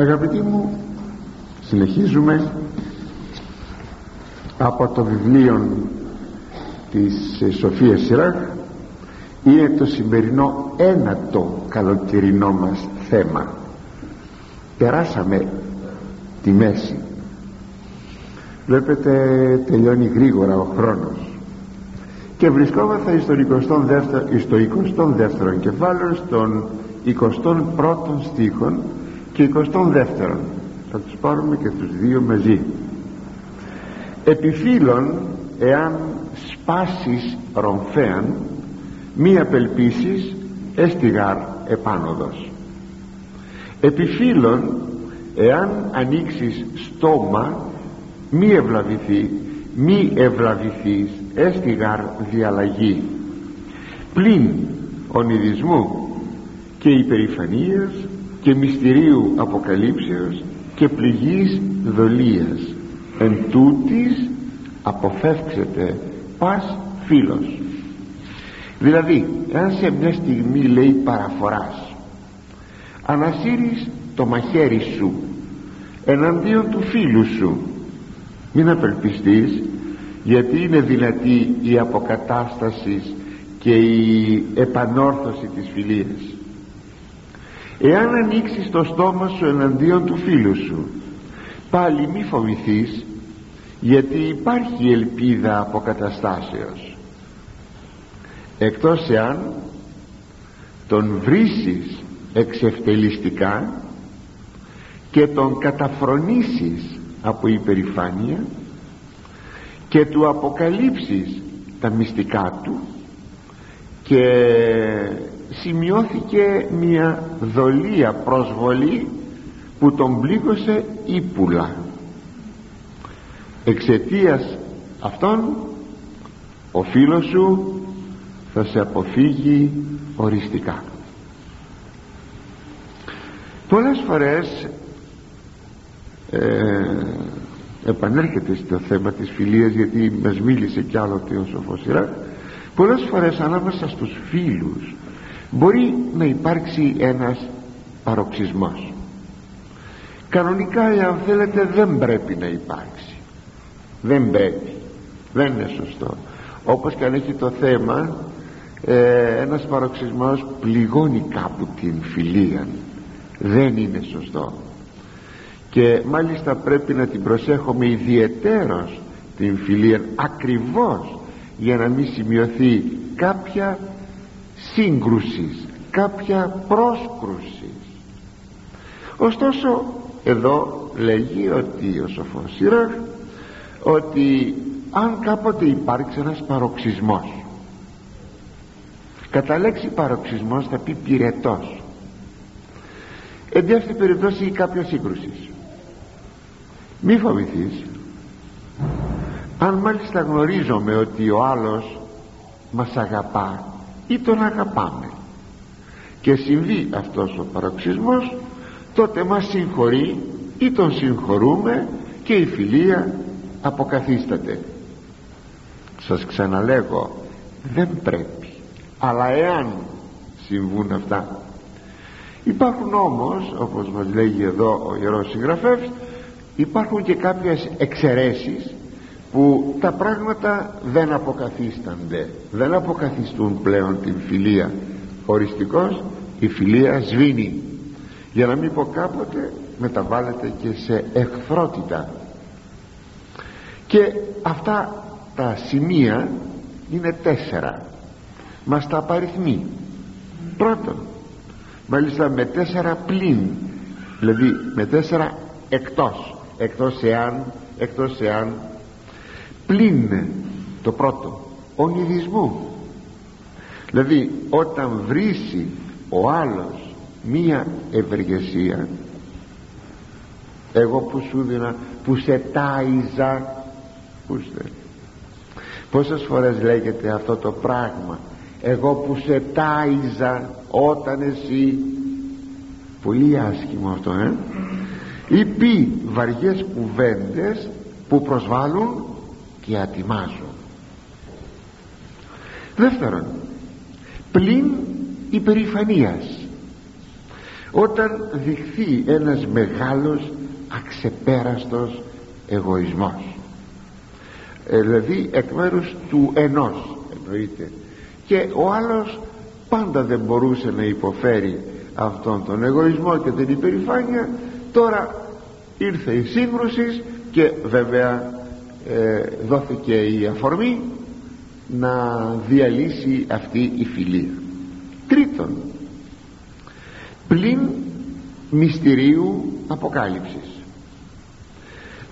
Αγαπητοί μου συνεχίζουμε από το βιβλίο της Σοφίας Σιράχ είναι το σημερινό ένατο καλοκαιρινό μας θέμα. Περάσαμε τη μέση. Βλέπετε τελειώνει γρήγορα ο χρόνος. Και βρισκόμαστε στο 22ο κεφάλαιο στον 21ο στίχων και 22ο θα τους πάρουμε και τους δύο μαζί. Επιφύλων εάν σπάσεις ρομφέαν μη απελπίσεις έστιγαρ επάνωδος. Επιφύλων εάν ανοίξεις στόμα μη ευλαβηθεί μη ευλαβηθείς έστιγαρ διαλλαγή. Πλην ονειδισμού και υπερηφανίας και μυστηρίου αποκαλύψεως και πληγής δολίας. Εν τούτης αποφεύξετε πας φίλος. Δηλαδή αν σε μια στιγμή λέει παραφοράς ανασύρεις το μαχαίρι σου εναντίον του φίλου σου μην απελπιστείς γιατί είναι δυνατή η αποκατάστασης και η επανόρθωση της φιλίας εάν ανοίξεις το στόμα σου εναντίον του φίλου σου πάλι μη φοβηθείς γιατί υπάρχει ελπίδα αποκαταστάσεως. Εκτός εάν τον βρίσεις εξευτελιστικά και τον καταφρονήσεις από υπερηφάνεια και του αποκαλύψεις τα μυστικά του και σημειώθηκε μια δολία προσβολή που τον πλήγωσε ύπουλα. Εξαιτίας αυτών ο φίλος σου θα σε αποφύγει οριστικά. Πολλές φορές ε, επανέρχεται στο θέμα της φιλίας γιατί μας μίλησε κι άλλο ο Σοφός πολλές φορές ανάμεσα στους φίλους μπορεί να υπάρξει ένας παροξισμός κανονικά εάν θέλετε δεν πρέπει να υπάρξει. Δεν πρέπει. Δεν είναι σωστό. Όπως και αν έχει το θέμα ε, ένας παροξισμός πληγώνει κάπου την φιλία. Δεν είναι σωστό. Και μάλιστα πρέπει να την προσέχουμε ιδιαιτέρως την φιλία ακριβώς για να μην σημειωθεί κάποια σύγκρουσης κάποια πρόσκρουσης. Ωστόσο εδώ λέγει ότι ο σοφός Σύραχ ότι αν κάποτε υπάρξει ένας παροξισμός κατά λέξη παροξισμός θα πει πυρετός. Εν αυτή περιπτώσει κάποια σύγκρουσης. Μη φοβηθείς. Αν μάλιστα γνωρίζομαι ότι ο άλλος μας αγαπά ή τον αγαπάμε. Και συμβεί αυτός ο παροξισμός τότε μας συγχωρεί ή τον συγχωρούμε και η φιλία αποκαθίσταται. Σας ξαναλέγω δεν πρέπει. Αλλά εάν συμβούν αυτά υπάρχουν όμως όπως μας λέγει εδώ ο Ιερός Συγγραφεύς υπάρχουν και κάποιες εξαιρέσεις που τα πράγματα δεν αποκαθίστανται δεν αποκαθιστούν πλέον την φιλία. Οριστικώς η φιλία σβήνει. Για να μην πω κάποτε μεταβάλλεται και σε εχθρότητα. Και αυτά τα σημεία είναι τέσσερα. Μας τα απαριθμεί. Πρώτον μάλιστα με τέσσερα πλην δηλαδή με τέσσερα εκτός. Εκτός εάν εκτός εάν πλην το πρώτο ονειδισμού δηλαδή όταν βρίσει ο άλλος μία ευεργεσία εγώ που σου δίνα που σε τάιζα ακούστε πόσες φορές λέγεται αυτό το πράγμα εγώ που σε τάιζα όταν εσύ πολύ άσχημο αυτό ε. Ή πει βαριές κουβέντες που προσβάλλουν και ατιμάζουν δεύτερον πλην υπερηφανίας. Όταν δειχθεί ένας μεγάλος αξεπέραστος εγωισμός ε, δηλαδή εκ μέρους του ενός εννοείται και ο άλλος πάντα δεν μπορούσε να υποφέρει αυτόν τον εγωισμό και την υπερηφάνεια τώρα ήρθε η σύγκρουση και βέβαια ε, δόθηκε η αφορμή να διαλύσει αυτή η φιλία τρίτον πλην μυστηρίου αποκάλυψης.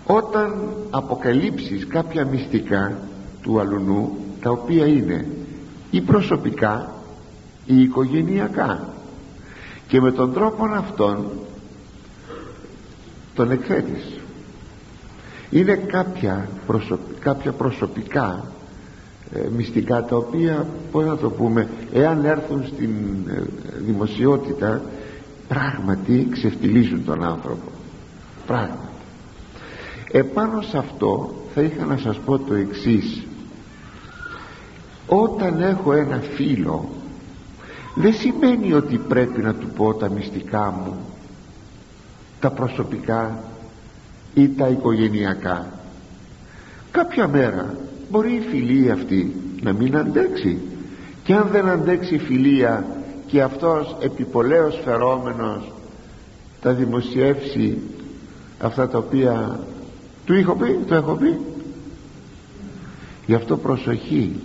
Όταν αποκαλύψεις κάποια μυστικά του αλουνού τα οποία είναι ή προσωπικά ή οικογενειακά και με τον τρόπο αυτόν τον εκθέτεις είναι κάποια, κάποια προσωπικά ε, μυστικά τα οποία πώς να το πούμε εάν έρθουν στην ε, δημοσιότητα πράγματι ξεφτιλίζουν τον άνθρωπο. Πράγματι. Επάνω σε αυτό θα είχα να σας πω το εξής. Όταν έχω ένα φίλο δεν σημαίνει ότι πρέπει να του πω τα μυστικά μου τα προσωπικά ή τα οικογενειακά. Κάποια μέρα μπορεί η φιλία αυτή να μην αντέξει. Και αν δεν αντέξει η φιλία και αυτός επιπολέως φερόμενος τα δημοσιεύσει αυτά τα οποία του έχω πει, το έχω πει. Γι' αυτό προσοχή.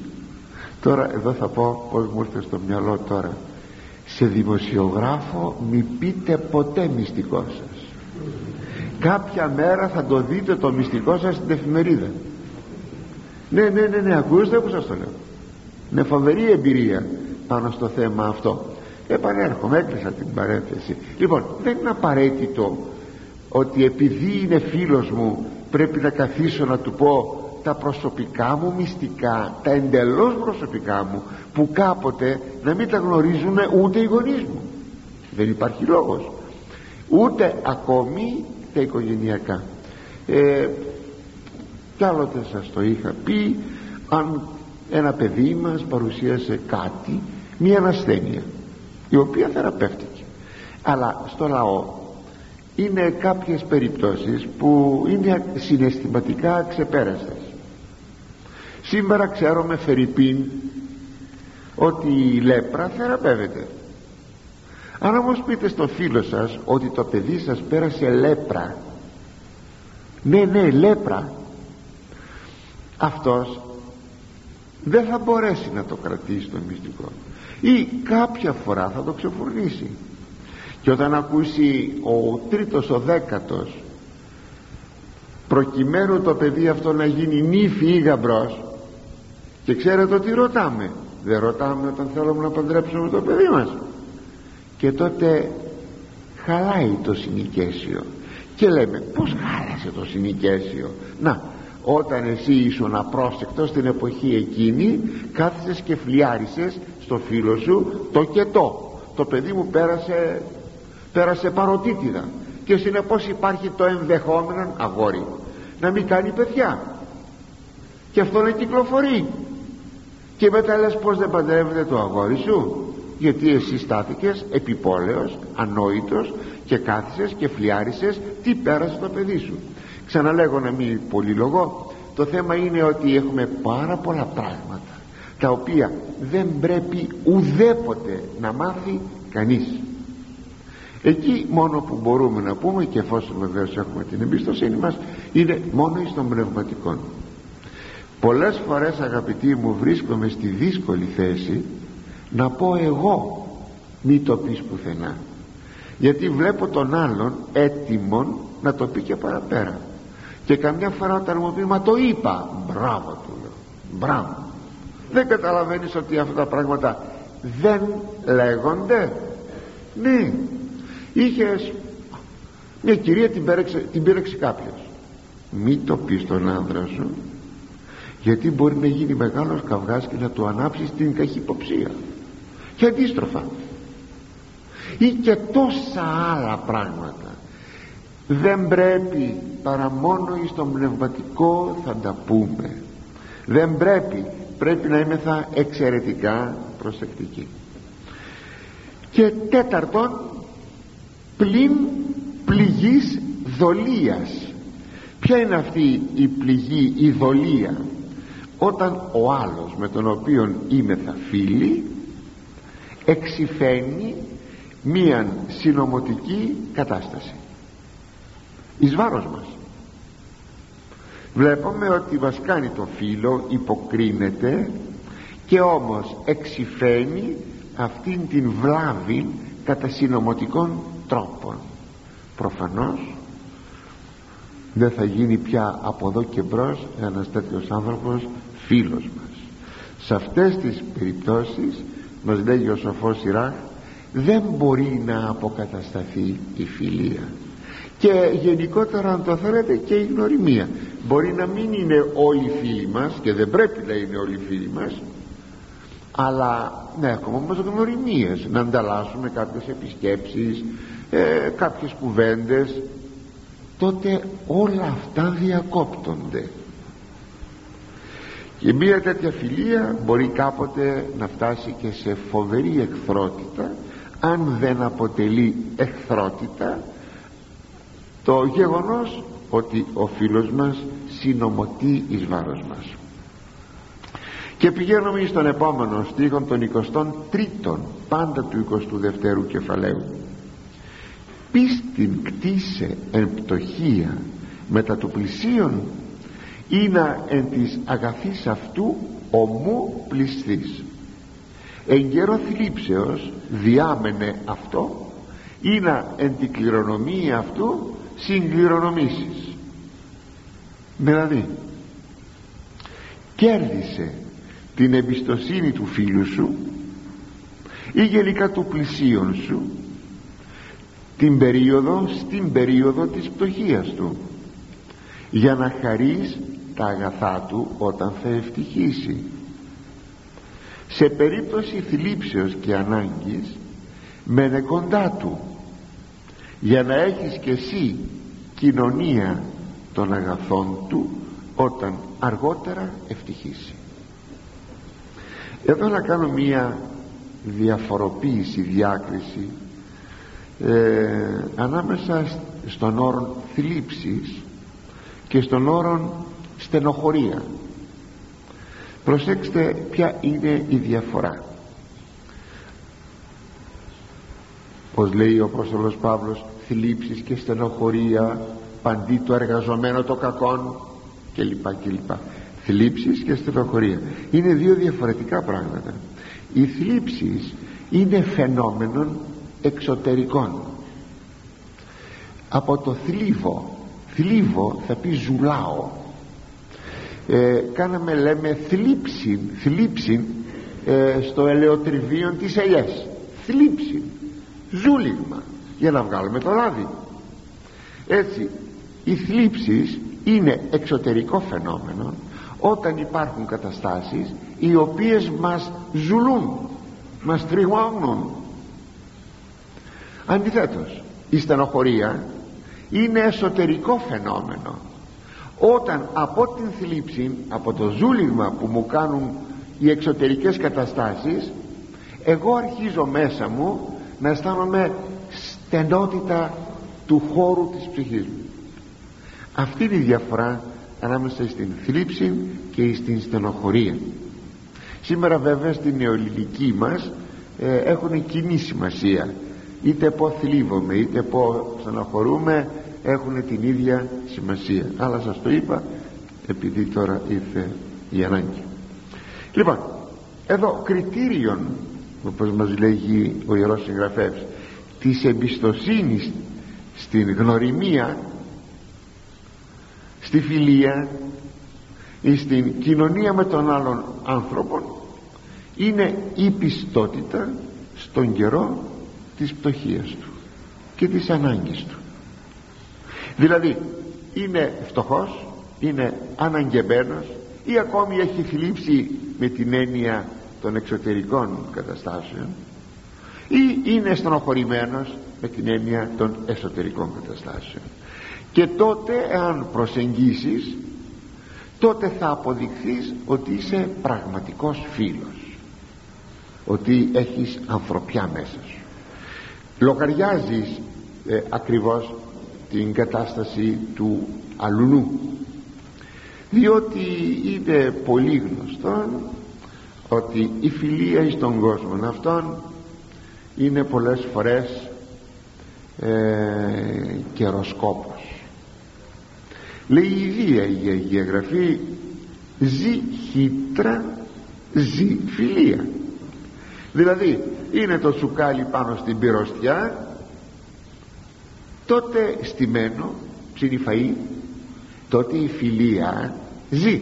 Τώρα εδώ θα πω πως μου ήρθε στο μυαλό τώρα. Σε δημοσιογράφο μη πείτε ποτέ μυστικός σας κάποια μέρα θα το δείτε το μυστικό σας στην εφημερίδα. Ναι ναι ναι ναι ακούστε που σας το λέω. Είναι φοβερή εμπειρία πάνω στο θέμα αυτό. Επανέρχομαι έκλεισα την παρένθεση. Λοιπόν δεν είναι απαραίτητο ότι επειδή είναι φίλος μου πρέπει να καθίσω να του πω τα προσωπικά μου μυστικά τα εντελώς προσωπικά μου που κάποτε να μην τα γνωρίζουν ούτε οι γονείς μου. Δεν υπάρχει λόγος. Ούτε ακόμη τα οικογενειακά. Ε, κι άλλοτε σας το είχα πει αν ένα παιδί μας παρουσίασε κάτι μία ανασθένεια η οποία θεραπεύτηκε. Αλλά στο λαό είναι κάποιες περιπτώσεις που είναι συναισθηματικά ξεπέραστες. Σήμερα ξέρουμε Φερρυπίν ότι η λέπρα θεραπεύεται αν όμως πείτε στο φίλο σας ότι το παιδί σας πέρασε λέπρα. Ναι ναι λέπρα. Αυτός δεν θα μπορέσει να το κρατήσει το μυστικό. Ή κάποια φορά θα το ξεφουρνήσει και όταν ακούσει ο τρίτος ο δέκατος προκειμένου το παιδί αυτό να γίνει νύφη ή γαμπρός και ξέρετε ότι ρωτάμε. Δεν ρωτάμε όταν θέλουμε να παντρέψουμε το παιδί μας και τότε χαλάει το συνοικέσιο. Και λέμε πως χάλασε το συνοικέσιο; Να όταν εσύ ήσουν απρόσεκτος στην εποχή εκείνη κάθισες και φλιάρισες στο φίλο σου το και το το παιδί μου πέρασε πέρασε παροτίτιδα. Και συνεπώς υπάρχει το ενδεχόμενο αγόρι να μην κάνει παιδιά. Και αυτό να κυκλοφορεί. Και μετά λες πως δεν παντρεύεται το αγόρι σου; Γιατί εσύ στάθηκες επιπόλαιος ανόητος και κάθισες και φλιάρισες τι πέρασε το παιδί σου. Ξαναλέγω να μην πολυλογώ το θέμα είναι ότι έχουμε πάρα πολλά πράγματα τα οποία δεν πρέπει ουδέποτε να μάθει κανείς. Εκεί μόνο που μπορούμε να πούμε και εφόσον βεβαίως έχουμε την εμπιστοσύνη μας είναι μόνο εις των πνευματικών. Πολλές φορές αγαπητοί μου βρίσκομαι στη δύσκολη θέση να πω εγώ μη το πεις πουθενά. Γιατί βλέπω τον άλλον έτοιμον να το πει και παραπέρα. Και καμιά φορά όταν μου πει μα το είπα μπράβο του λέω. Μπράβο. Δεν καταλαβαίνεις ότι αυτά τα πράγματα δεν λέγονται. Ναι. Είχες μια κυρία την πήρεξε, την πήρεξε κάποιος. Μη το πεις στον άνδρα σου γιατί μπορεί να γίνει μεγάλος καυγάς και να του ανάψεις την καχυποψία και αντίστροφα. Ή και τόσα άλλα πράγματα. Δεν πρέπει παρά μόνο εις το πνευματικό θα τα πούμε. Δεν πρέπει. Πρέπει να είμαι θα εξαιρετικά προσεκτικοί και τέταρτον πλην πληγής δολίας. Ποια είναι αυτή η πληγή η δολία; Όταν ο άλλος με τον οποίον είμαι θα φίλοι εξηφαίνει μίαν συνομωτική κατάσταση. Εις βάρος μας. Βλέπουμε ότι μας κάνει το φίλο υποκρίνεται και όμως εξηφαίνει αυτήν την βλάβη κατά συνομωτικών τρόπων. Προφανώς δεν θα γίνει πια από εδώ και μπρος ένας τέτοιος άνθρωπος φίλος μας. Σε αυτές τις περιπτώσεις μας λέγει ο σοφός Ιράχ δεν μπορεί να αποκατασταθεί η φιλία και γενικότερα αν το θέλετε και η γνωριμία. Μπορεί να μην είναι όλοι οι φίλοι μας και δεν πρέπει να είναι όλοι οι φίλοι μας αλλά να έχουμε όμως γνωριμίες να ανταλλάσσουμε κάποιες επισκέψεις ε, κάποιες κουβέντες. Τότε όλα αυτά διακόπτονται και μία τέτοια φιλία μπορεί κάποτε να φτάσει και σε φοβερή εχθρότητα αν δεν αποτελεί εχθρότητα το γεγονός ότι ο φίλος μας συνομωτεί εις βάρος μας. Και πηγαίνουμε στον επόμενο στίχο των 23 πάντα του 22ου κεφαλαίου. Πίστην κτίσε εν πτωχία μετά του πλησίον ή να εν της αγαθής αυτού ομού πληστής εν καιρό θλίψεως διάμενε αυτό ή να εν την κληρονομία αυτού συγκληρονομήσεις. Δηλαδή κέρδισε την εμπιστοσύνη του φίλου σου ή γενικά του πλησίον σου την περίοδο στην περίοδο της πτωχίας του για να χαρείς τα αγαθά του όταν θα ευτυχήσει. Σε περίπτωση θλίψεως και ανάγκης μένε κοντά του για να έχεις και εσύ κοινωνία των αγαθών του όταν αργότερα ευτυχήσει. Εδώ να κάνω μία διαφοροποίηση διάκριση ε, ανάμεσα στον όρο θλίψης και στον όρο στενοχωρία. Προσέξτε ποια είναι η διαφορά. Πως λέει ο πρόσωπος Παύλος θλίψεις και στενοχωρία παντί το εργαζομένο το κακόν κλπ κλπ. Θλίψεις και στενοχωρία. Είναι δύο διαφορετικά πράγματα. Οι θλίψεις είναι φαινόμενο εξωτερικών. Από το θλίβο θλίβο θα πει ζουλάω ε, κάναμε λέμε θλίψη θλίψη ε, στο ελαιοτριβείο της ελιές θλίψη ζούλιγμα. Για να βγάλουμε το λάδι. Έτσι οι θλίψεις είναι εξωτερικό φαινόμενο όταν υπάρχουν καταστάσεις οι οποίες μας ζουλούν μας τριγώνουν. Αντιθέτως η στενοχωρία είναι εσωτερικό φαινόμενο όταν από την θλίψη από το ζούλιγμα που μου κάνουν οι εξωτερικές καταστάσεις εγώ αρχίζω μέσα μου να αισθάνομαι στενότητα του χώρου της ψυχής μου. Αυτή είναι η διαφορά ανάμεσα στην θλίψη και στην στενοχωρία. Σήμερα βέβαια στην νεοελληνική μας ε, έχουν κοινή σημασία. Είτε πω θλίβομαι είτε πω στενοχωρούμε έχουν την ίδια σημασία. Αλλά σας το είπα επειδή τώρα ήρθε η ανάγκη. Λοιπόν εδώ κριτήριον όπως μας λέγει ο Ιερός Συγγραφεύς της εμπιστοσύνης στην γνωριμία στη φιλία ή στην κοινωνία με τον άλλον άνθρωπον είναι η πιστότητα στον καιρό της πτωχίας του και της ανάγκης του δηλαδή είναι φτωχός είναι αναγκεμένος ή ακόμη έχει θλίψει με την έννοια των εξωτερικών καταστάσεων ή είναι στενοχωρημένος με την έννοια των εσωτερικών καταστάσεων. Και τότε εάν προσεγγίσεις τότε θα αποδειχθείς ότι είσαι πραγματικός φίλος ότι έχεις ανθρωπιά μέσα σου. Λογαριάζεις ε, ακριβώς την κατάσταση του αλουνού. Διότι είναι πολύ γνωστό ότι η φιλία εις τον κόσμο αυτόν είναι πολλές φορές ε, καιροσκόπος. Λέει η Ιδία η Αγία Γραφή ζει χύτρα ζει φιλία δηλαδή είναι το σουκάλι πάνω στην πυροστιά τότε στημένο ψήνει φαΐ τότε η φιλία ζει.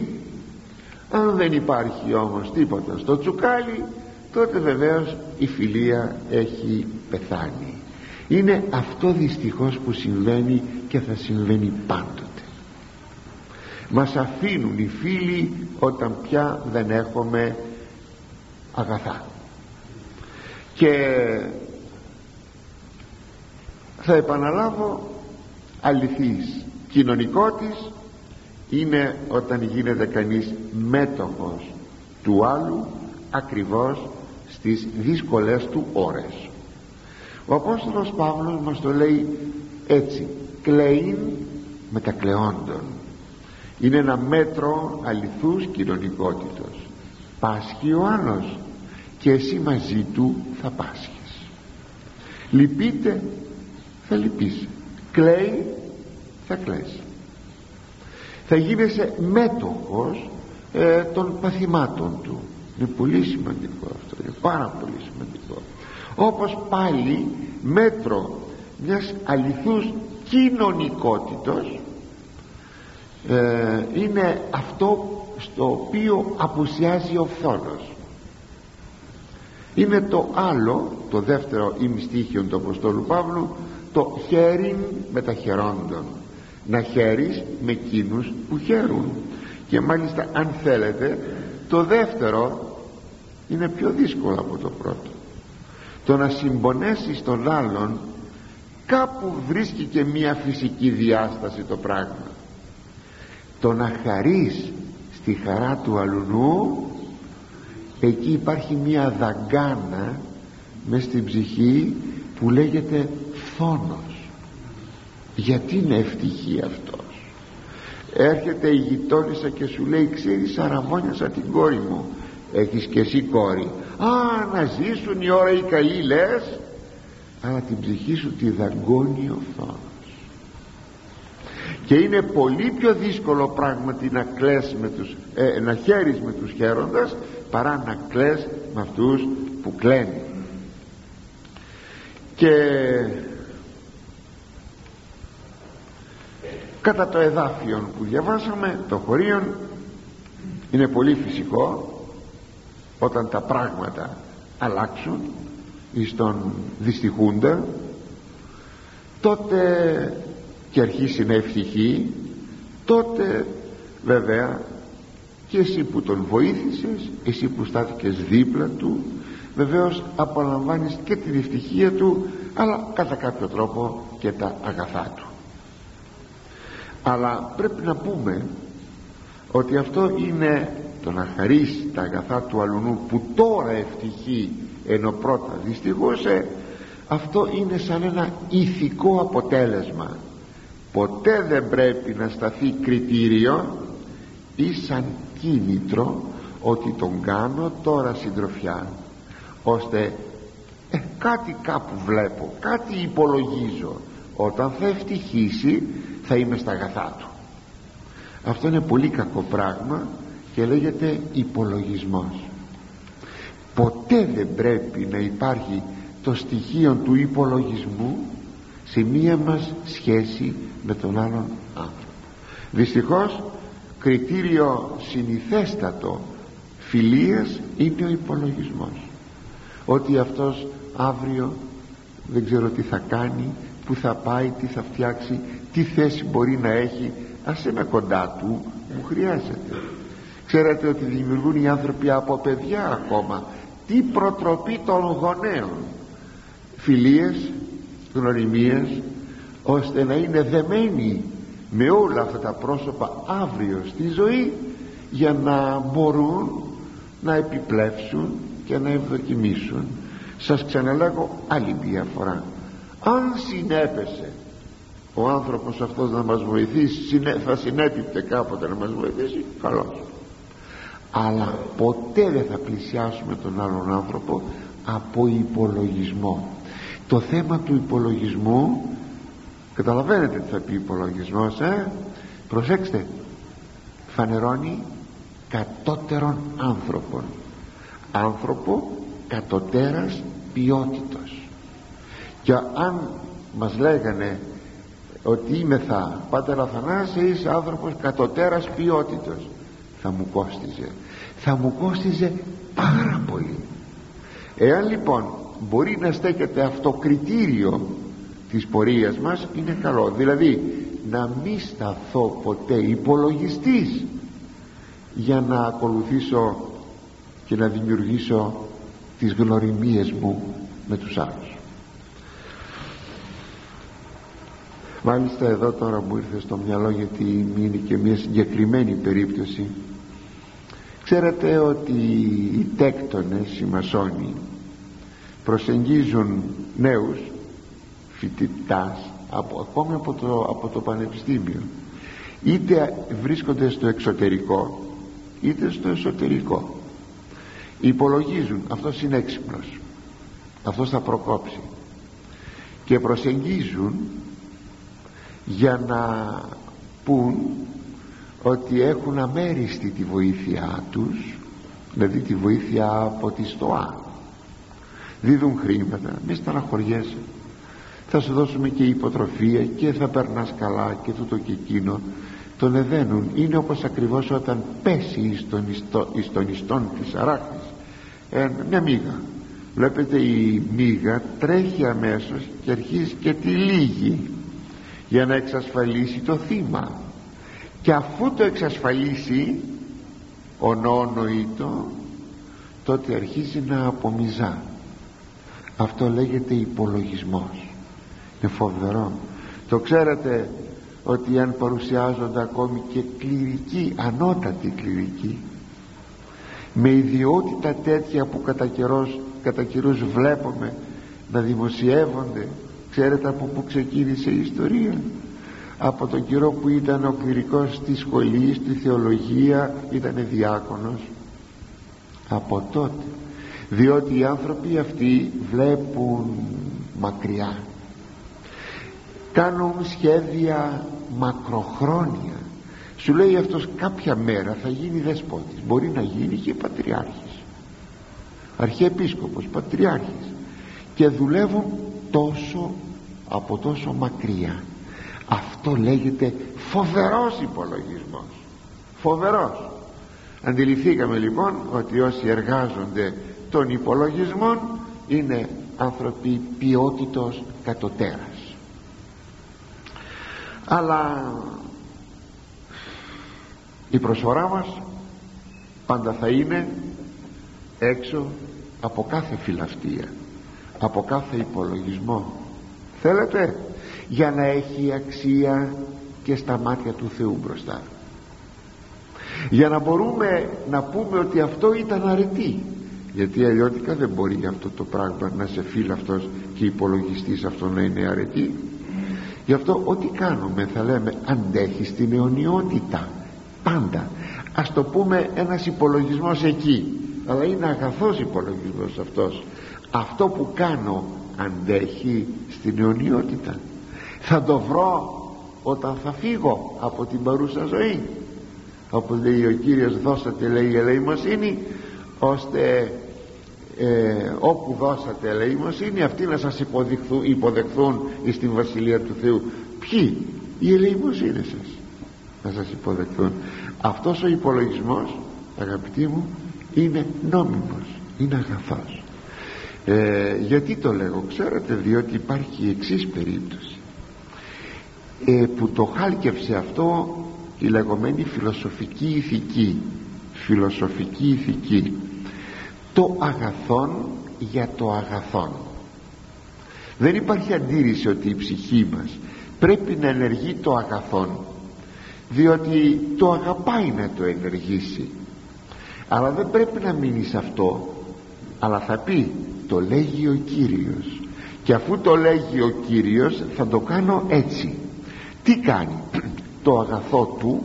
Αν δεν υπάρχει όμως τίποτα στο τσουκάλι τότε βεβαίως η φιλία έχει πεθάνει. Είναι αυτό δυστυχώς που συμβαίνει και θα συμβαίνει πάντοτε. Μας αφήνουν οι φίλοι όταν πια δεν έχουμε αγαθά. Και θα επαναλάβω αληθής κοινωνικό της είναι όταν γίνεται κανείς μέτοχος του άλλου ακριβώς στις δύσκολες του ώρες. Ο Απόστολος Παύλος μας το λέει έτσι κλαίν μετακλεόντων είναι ένα μέτρο αληθούς κοινωνικότητος. Πάσχει ο άλλος και εσύ μαζί του θα πάσχεις. Λυπείτε θα λυπήσει. Κλαίει θα κλαίσει. Θα γίνεσαι μέτοχος ε, των παθημάτων του. Είναι πολύ σημαντικό αυτό είναι πάρα πολύ σημαντικό. Όπως πάλι μέτρο μιας αληθούς κοινωνικότητος ε, είναι αυτό στο οποίο απουσιάζει ο φθόνος. Είναι το άλλο το δεύτερο ημιστήχιο του Αποστόλου Παύλου το χέριν με τα χερόντων. Να χαίρεις με εκείνους που χαίρουν. Και μάλιστα αν θέλετε το δεύτερο είναι πιο δύσκολο από το πρώτο. Το να συμπονέσεις τον άλλον κάπου βρίσκει και μία φυσική διάσταση το πράγμα. Το να χαρείς στη χαρά του αλουνού εκεί υπάρχει μία δαγκάνα μες στην ψυχή που λέγεται φόνος. Γιατί είναι ευτυχή αυτός. Έρχεται η γειτόνισσα και σου λέει ξέρεις αραβώνιασα την κόρη μου έχεις και εσύ κόρη α να ζήσουν η ώρα οι καλοί λες αλλά την ψυχή σου τη δαγκώνει ο φόνος. Και είναι πολύ πιο δύσκολο πράγματι να κλαις με τους, ε, να χαίρεις με τους χαίροντας παρά να κλαις με αυτούς που κλαίνουν. Και κατά το εδάφιο που διαβάσαμε το χωρίον είναι πολύ φυσικό όταν τα πράγματα αλλάξουν εις τον δυστυχούντα τότε και αρχίσει να ευτυχεί τότε βέβαια και εσύ που τον βοήθησες εσύ που στάθηκες δίπλα του βεβαίως απολαμβάνεις και την ευτυχία του αλλά κατά κάποιο τρόπο και τα αγαθά του αλλά πρέπει να πούμε ότι αυτό είναι το να χαρίσει τα αγαθά του αλουνού που τώρα ευτυχεί ενώ πρώτα δυστυχούσε αυτό είναι σαν ένα ηθικό αποτέλεσμα. Ποτέ δεν πρέπει να σταθεί κριτήριο ή σαν κίνητρο ότι τον κάνω τώρα συντροφιά ώστε ε, κάτι κάπου βλέπω κάτι υπολογίζω. Όταν θα ευτυχήσει θα είμαι στα αγαθά του. Αυτό είναι πολύ κακό πράγμα και λέγεται υπολογισμός. Ποτέ δεν πρέπει να υπάρχει το στοιχείο του υπολογισμού σε μία μας σχέση με τον άλλον άνθρωπο. Δυστυχώς κριτήριο συνηθέστατο φιλίας είναι ο υπολογισμός. Ότι αυτός αύριο δεν ξέρω τι θα κάνει που θα πάει, τι θα φτιάξει τι θέση μπορεί να έχει. Ας είμαι κοντά του μου χρειάζεται. Ξέρετε ότι δημιουργούν οι άνθρωποι από παιδιά ακόμα. Τι προτροπή των γονέων. Φιλίες γνωριμίες ώστε να είναι δεμένοι με όλα αυτά τα πρόσωπα αύριο στη ζωή για να μπορούν να επιπλέψουν και να ευδοκιμήσουν. Σας ξαναλέγω άλλη μια φορά αν συνέπεσε ο άνθρωπος αυτός να μας βοηθήσει θα συνέπιπτε κάποτε να μας βοηθήσει καλώς. Αλλά ποτέ δεν θα πλησιάσουμε τον άλλον άνθρωπο από υπολογισμό. Το θέμα του υπολογισμού καταλαβαίνετε τι θα πει υπολογισμός ε; προσέξτε φανερώνει κατώτερων άνθρωπων άνθρωπο κατωτέρας ποιότητος και αν μας λέγανε ότι είμαι θα πάτερ Αθανάσης είσαι άνθρωπος κατωτέρας ποιότητος θα μου κόστιζε. Θα μου κόστιζε πάρα πολύ. Εάν λοιπόν μπορεί να στέκεται αυτό κριτήριο της πορείας μας είναι καλό. Δηλαδή να μην σταθώ ποτέ υπολογιστής για να ακολουθήσω και να δημιουργήσω τις γνωριμίες μου με τους άλλους μάλιστα εδώ τώρα μου ήρθε στο μυαλό γιατί είναι και μια συγκεκριμένη περίπτωση. Ξέρετε ότι οι τέκτονες οι μασόνοι προσεγγίζουν νέους φοιτητάς από, ακόμη από το, από το πανεπιστήμιο. Είτε βρίσκονται στο εξωτερικό είτε στο εσωτερικό. Υπολογίζουν αυτός είναι έξυπνος αυτός θα προκόψει. Και προσεγγίζουν για να πούν ότι έχουν αμέριστη τη βοήθειά τους δηλαδή τη βοήθεια από τη στοά δίδουν χρήματα μη στεναχωριέσαι. Θα σου δώσουμε και υποτροφία και θα περνάς καλά και τούτο και εκείνο. Τον εδένουν. Είναι όπως ακριβώς όταν πέσει εις τον, ιστό, εις τον ιστόν της αράχνης ε, μια μίγα βλέπετε η μίγα τρέχει αμέσως και αρχίζει και τη λύγει για να εξασφαλίσει το θύμα. Και αφού το εξασφαλίσει ο νόνοητο τότε αρχίζει να απομιζά αυτό λέγεται υπολογισμός. Είναι φοβερό. Το ξέρετε ότι αν παρουσιάζονται ακόμη και κληρικοί ανώτατοι κληρικοί με ιδιότητα τέτοια που κατά, καιρός, κατά καιρούς βλέπουμε να δημοσιεύονται ξέρετε από που ξεκίνησε η ιστορία. Από τον καιρό που ήταν ο κληρικός στη σχολής, στη θεολογία ήταν διάκονος. Από τότε. Διότι οι άνθρωποι αυτοί βλέπουν μακριά. Κάνουν σχέδια μακροχρόνια. Σου λέει αυτός κάποια μέρα θα γίνει δεσπότης μπορεί να γίνει και πατριάρχης αρχιεπίσκοπος, πατριάρχης και δουλεύουν τόσο από τόσο μακριά. Αυτό λέγεται φοβερός υπολογισμός. Φοβερός. Αντιληφθήκαμε λοιπόν ότι όσοι εργάζονται των υπολογισμών είναι άνθρωποι ποιότητος κατωτέρας αλλά η προσφορά μας πάντα θα είναι έξω από κάθε φιλαυτία από κάθε υπολογισμό. Θέλετε; Για να έχει αξία και στα μάτια του Θεού μπροστά. Για να μπορούμε να πούμε ότι αυτό ήταν αρετή. Γιατί αλλιώτικα δεν μπορεί αυτό το πράγμα να σε αυτός και υπολογιστής αυτό να είναι αρετή. Γι' αυτό ό,τι κάνουμε θα λέμε αντέχεις στην αιωνιότητα. Πάντα. Ας το πούμε ένας υπολογισμός εκεί. Αλλά είναι αγαθός υπολογισμός αυτός αυτό που κάνω αντέχει στην αιωνιότητα. Θα το βρω όταν θα φύγω από την παρούσα ζωή. Όπως λέει ο Κύριος δώσατε λέει η ελεημοσύνη ώστε ε, όπου δώσατε ελεημοσύνη αυτοί να σας υποδεχθούν, υποδεχθούν εις την Βασιλεία του Θεού ποιοι; Οι ελεημοσύνες σας να σας υποδεχθούν. Αυτός ο υπολογισμός αγαπητοί μου είναι νόμιμος είναι αγαθός ε, γιατί το λέγω ξέρετε διότι υπάρχει η εξής περίπτωση. Ε, που το χάλκευσε αυτό η λεγόμενη φιλοσοφική ηθική. Φιλοσοφική ηθική. Το αγαθόν για το αγαθόν. Δεν υπάρχει αντίρρηση ότι η ψυχή μας πρέπει να ενεργεί το αγαθόν διότι το αγαπάει να το ενεργήσει. Αλλά δεν πρέπει να μείνει σε αυτό αλλά θα πει το λέγει ο Κύριος. Και αφού το λέγει ο Κύριος θα το κάνω έτσι. Τι κάνει; Το αγαθό του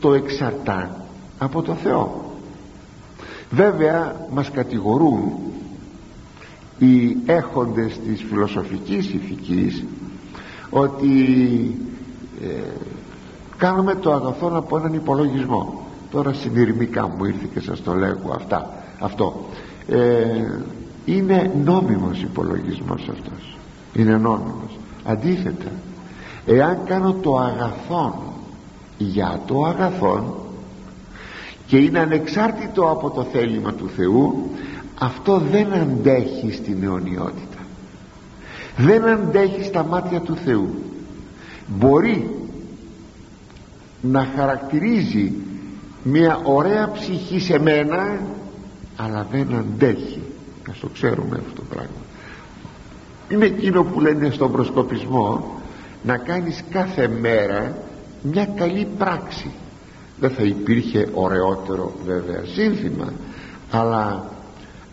το εξαρτά από το Θεό. Βέβαια μας κατηγορούν οι έχοντες της φιλοσοφικής ηθικής ότι ε, κάνουμε το αγαθό από έναν υπολογισμό. Τώρα συνειρμικά μου ήρθε και σας το λέγω αυτά, αυτό. Ε, είναι νόμιμος υπολογισμός αυτός. Είναι νόμιμος. Αντίθετα εάν κάνω το αγαθόν για το αγαθόν και είναι ανεξάρτητο από το θέλημα του Θεού αυτό δεν αντέχει στην αιωνιότητα. Δεν αντέχει στα μάτια του Θεού. Μπορεί να χαρακτηρίζει μια ωραία ψυχή σε μένα αλλά δεν αντέχει να το ξέρουμε αυτό το πράγμα. Είναι εκείνο που λένε στον προσκοπισμό να κάνεις κάθε μέρα μια καλή πράξη. Δεν θα υπήρχε ωραιότερο βέβαια σύνθημα αλλά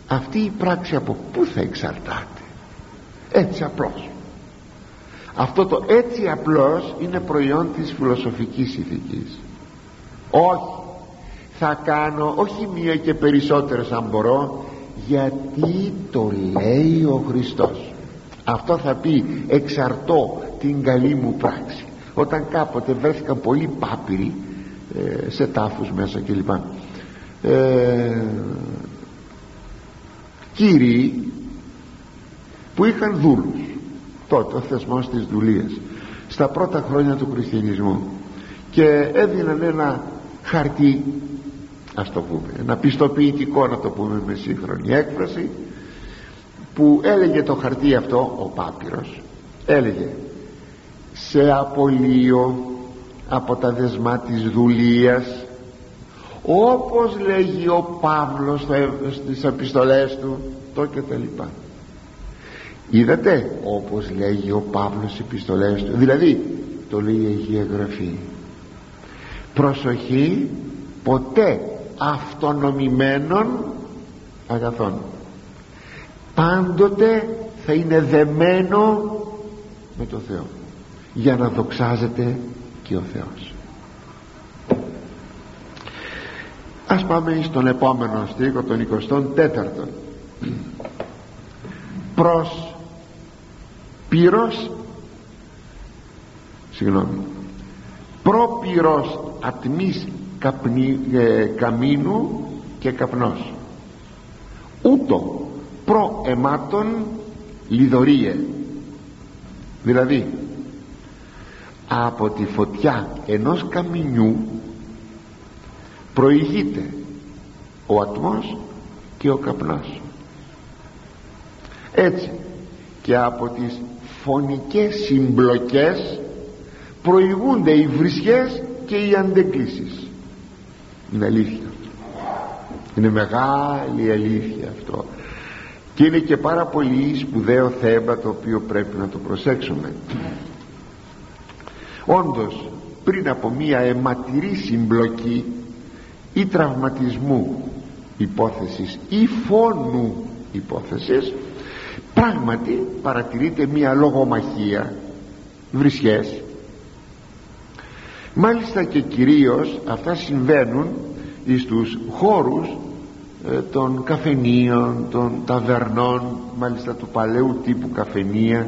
αυτή η πράξη από πού θα εξαρτάται; Έτσι απλώς. Αυτό το έτσι απλώς είναι προϊόν της φιλοσοφικής ηθικής. Όχι. Θα κάνω όχι μία και περισσότερες αν μπορώ γιατί το λέει ο Χριστός. Αυτό θα πει εξαρτώ την καλή μου πράξη όταν κάποτε βρέθηκαν πολλοί πάπυροι ε, σε τάφους μέσα κλπ. Ε, κύριοι που είχαν δούλους. Τότε ο θεσμός της δουλείας. Στα πρώτα χρόνια του χριστιανισμού. Και έδιναν ένα χαρτί ας το πούμε. Ένα πιστοποιητικό να το πούμε με σύγχρονη έκφραση που έλεγε το χαρτί αυτό ο Πάπυρος έλεγε σε απολύω από τα δεσμά της δουλείας όπως λέγει ο Παύλος στις επιστολές του το και τα λοιπά είδατε όπως λέγει ο Παύλος στις επιστολές του δηλαδή το λέει η Αγία Γραφή προσοχή ποτέ αυτονομημένων αγαθών. Πάντοτε θα είναι δεμένο με το Θεό για να δοξάζεται και ο Θεός. Ας πάμε στον επόμενο στίχο τον 24ο προς πυρός συγγνώμη προπυρός ατμής καπνί, ε, καμίνου και καπνός. Ούτω προεμάτων λιδωρίε. Δηλαδή από τη φωτιά ενός καμινιού προηγείται ο ατμός και ο καπνός. Έτσι και από τις φωνικές συμπλοκές προηγούνται οι βρισιές και οι αντεγκλήσεις είναι αλήθεια. Είναι μεγάλη αλήθεια αυτό. Και είναι και πάρα πολύ σπουδαίο θέμα το οποίο πρέπει να το προσέξουμε. Όντως πριν από μία αιματηρή συμπλοκή ή τραυματισμού υπόθεσης ή φόνου υπόθεσης πράγματι παρατηρείται μία λογομαχία βρισιές μάλιστα και κυρίως αυτά συμβαίνουν στους χώρους ε, των καφενείων των ταβερνών μάλιστα του παλαιού τύπου καφενεία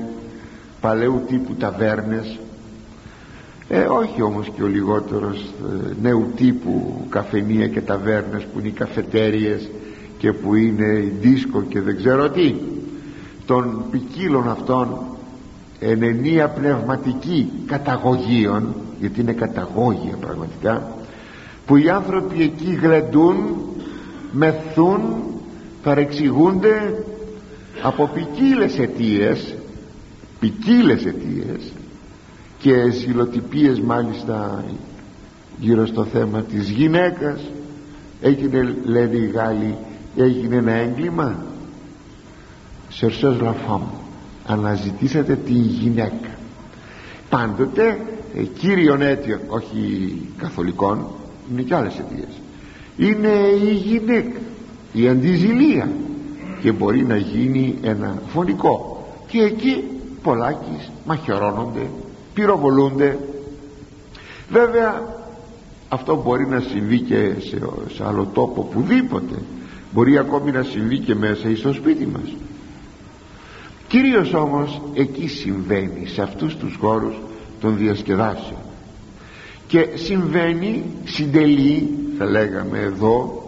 παλαιού τύπου ταβέρνες. Ε, όχι όμως και ο λιγότερος ε, νέου τύπου καφενεία και ταβέρνες που είναι οι καφετέριες και που είναι η δίσκο και δεν ξέρω τι. Των ποικίλων αυτών ενενία πνευματική καταγωγίων γιατί είναι καταγόγια πραγματικά που οι άνθρωποι εκεί γλεντούν μεθούν παρεξηγούνται από ποικίλες αιτίες ποικίλες αιτίες και ζηλοτυπίες μάλιστα γύρω στο θέμα της γυναίκας. Έγινε λένε οι Γάλλοι έγινε ένα έγκλημα. Σερσός λαφάμ αναζητήσατε τη γυναίκα. Πάντοτε ε, κύριον αίτιο όχι καθολικών είναι και άλλες αιτίες. Είναι η γυναίκα η αντιζηλία και μπορεί να γίνει ένα φωνικό. Και εκεί πολλάκις μαχαιρώνονται πυροβολούνται. Βέβαια αυτό μπορεί να συμβεί και σε, σε άλλο τόπο πουδήποτε. Μπορεί ακόμη να συμβεί και μέσα στο σπίτι μας. Κυρίως όμως εκεί συμβαίνει σε αυτούς τους χώρους των διασκεδάσεων και συμβαίνει συντελεί θα λέγαμε εδώ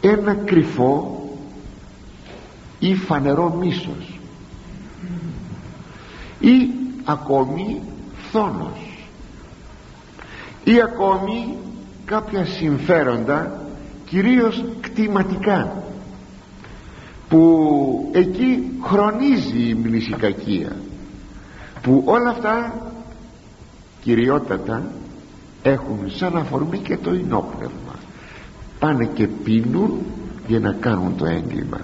ένα κρυφό ή φανερό μίσος. Ή ακόμη φθόνος. Ή ακόμη κάποια συμφέροντα κυρίως κτηματικά που εκεί χρονίζει η μνησικακία που όλα αυτά κυριότατα έχουν σαν αφορμή και το ενόπνευμα. Πάνε και πίνουν για να κάνουν το έγκλημα.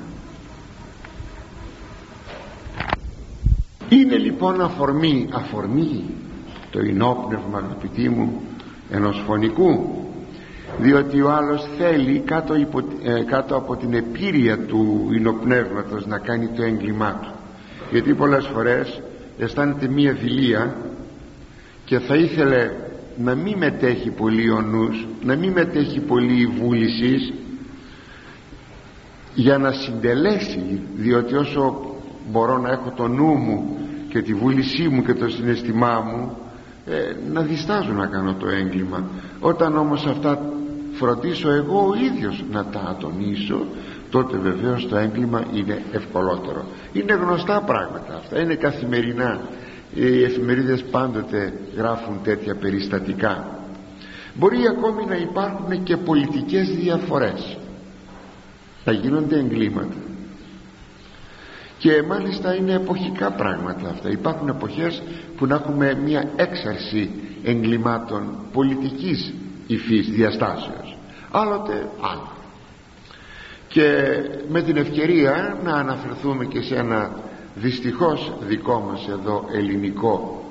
Είναι λοιπόν αφορμή αφορμή το ενόπνευμα αγαπητοί μου ενός φωνικού διότι ο άλλος θέλει κάτω, υπο, ε, κάτω από την επίρρεια του ινοπνεύματος να κάνει το έγκλημά του. Γιατί πολλές φορές αισθάνεται μία δηλία και θα ήθελε να μην μετέχει πολύ ο νους να μην μετέχει πολύ η βούληση για να συντελέσει διότι όσο μπορώ να έχω το νου μου και τη βούλησή μου και το συναισθημά μου ε, να διστάζω να κάνω το έγκλημα. Όταν όμως αυτά φροντίσω εγώ ο ίδιος να τα ατομίσω τότε βεβαίως το έγκλημα είναι ευκολότερο. Είναι γνωστά πράγματα αυτά είναι καθημερινά. Οι εφημερίδες πάντοτε γράφουν τέτοια περιστατικά. Μπορεί ακόμη να υπάρχουν και πολιτικές διαφορές. Θα γίνονται εγκλήματα. Και μάλιστα είναι εποχικά πράγματα αυτά. Υπάρχουν εποχές που να έχουμε μια έξαρση εγκλημάτων πολιτικής υφής διαστάσεως. Άλλοτε άλλο και με την ευκαιρία να αναφερθούμε και σε ένα δυστυχώς δικό μας εδώ ελληνικό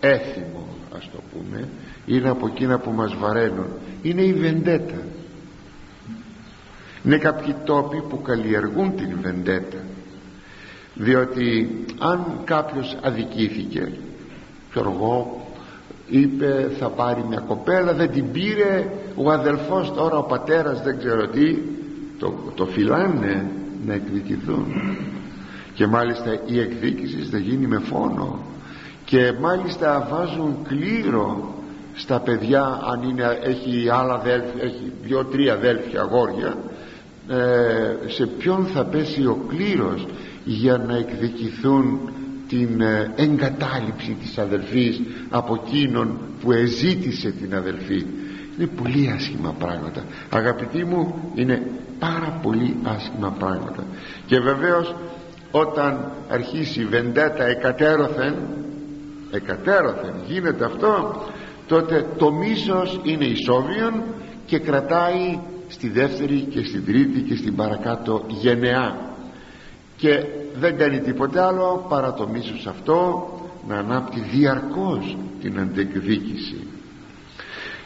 έθιμο ας το πούμε είναι από εκείνα που μας βαραίνουν. Είναι η βεντέτα. Είναι κάποιοι τόποι που καλλιεργούν την βεντέτα. Διότι αν κάποιος αδικήθηκε ξέρω εγώ είπε θα πάρει μια κοπέλα δεν την πήρε ο αδελφός τώρα ο πατέρας δεν ξέρω τι το, το φυλάνε να εκδικηθούν. Και μάλιστα η εκδίκηση θα γίνει με φόνο. Και μάλιστα βάζουν κλήρο στα παιδιά αν είναι, έχει άλλα αδέλφια έχει δύο-τρία αδέλφια αγόρια ε, σε ποιον θα πέσει ο κλήρος για να εκδικηθούν την ε, εγκατάλειψη της αδελφής από εκείνον που εζήτησε την αδελφή είναι πολύ άσχημα πράγματα. Αγαπητοί μου είναι πάρα πολύ άσχημα πράγματα. Και βεβαίως όταν αρχίσει η βεντέτα εκατέρωθεν εκατέρωθεν γίνεται αυτό τότε το μίσος είναι ισόβιον και κρατάει στη δεύτερη και στην τρίτη και στην παρακάτω γενεά. Και δεν κάνει τίποτε άλλο παρά το μίσος αυτό να ανάπτει διαρκώς την αντεκδίκηση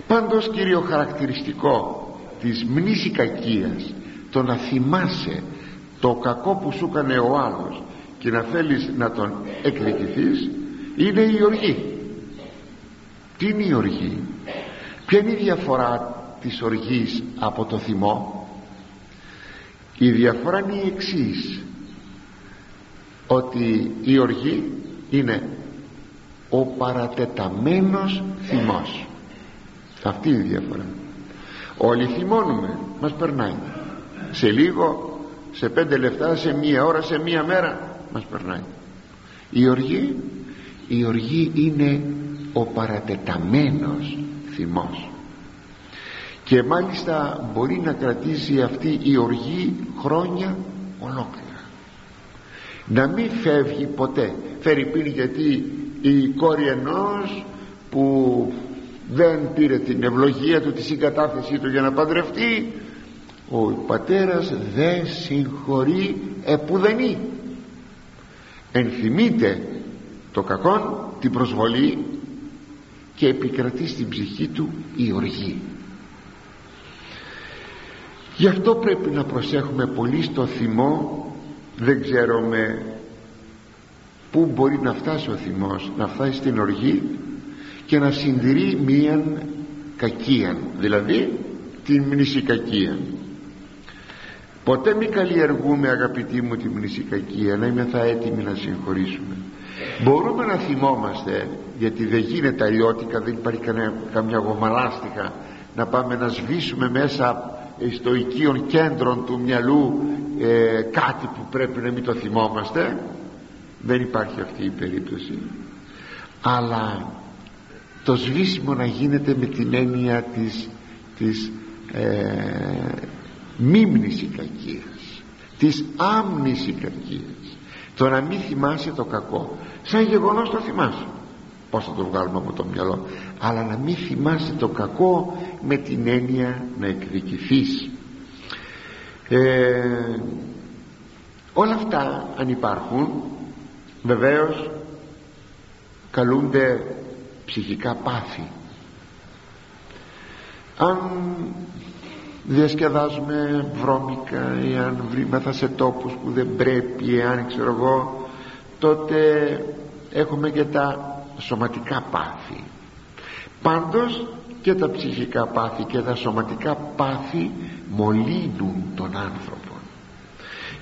πάντως κύριο χαρακτηριστικό της μνήσι κακίας το να θυμάσαι το κακό που σου έκανε ο άλλος και να θέλεις να τον εκδικηθείς είναι η οργή. Τι είναι η οργή; Ποια είναι η διαφορά της οργής από το θυμό; Η διαφορά είναι η εξής ότι η οργή είναι ο παρατεταμένος θυμός αυτή είναι η διαφορά. Όλοι θυμώνουμε μας περνάει. Σε λίγο σε πέντε λεπτά σε μία ώρα σε μία μέρα μας περνάει. Η οργή η οργή είναι ο παρατεταμένος θυμός. Και μάλιστα μπορεί να κρατήσει αυτή η οργή χρόνια ολόκληρα. Να μην φεύγει ποτέ. Φέρει πίνει γιατί η κόρη ενός που δεν πήρε την ευλογία του τη συγκατάθεσή του για να παντρευτεί. Ο πατέρας δεν συγχωρεί επουδενή. Ενθυμείται το κακόν την προσβολή και επικρατεί στην ψυχή του η οργή. Γι' αυτό πρέπει να προσέχουμε πολύ στο θυμό. Δεν ξέρουμε πού μπορεί να φτάσει ο θυμός να φτάσει στην οργή και να συντηρεί μίαν κακία δηλαδή την μνησικακία ποτέ μην καλλιεργούμε αγαπητοί μου τη μνησικακία να είμαι θα έτοιμοι να συγχωρήσουμε. Μπορούμε να θυμόμαστε γιατί δεν γίνεται αλλιώτικα δεν υπάρχει καμιά γομαλάστιχα να πάμε να σβήσουμε μέσα στο οικείο κέντρο του μυαλού ε, κάτι που πρέπει να μην το θυμόμαστε. Δεν υπάρχει αυτή η περίπτωση. Αλλά το σβήσιμο να γίνεται με την έννοια της, της ε, μίμνης κακίας της άμνης κακίας το να μην θυμάσαι το κακό. Σαν γεγονός το θυμάσαι. Πως θα το βγάλουμε από το μυαλό. Αλλά να μην θυμάσαι το κακό με την έννοια να εκδικηθείς. Ε, όλα αυτά αν υπάρχουν βεβαίως καλούνται ψυχικά πάθη. Αν διασκεδάζουμε βρώμικα ή αν βρήμεθα σε τόπους που δεν πρέπει ή αν ξέρω εγώ τότε έχουμε και τα σωματικά πάθη. Πάντως και τα ψυχικά πάθη και τα σωματικά πάθη μολύνουν τον άνθρωπο.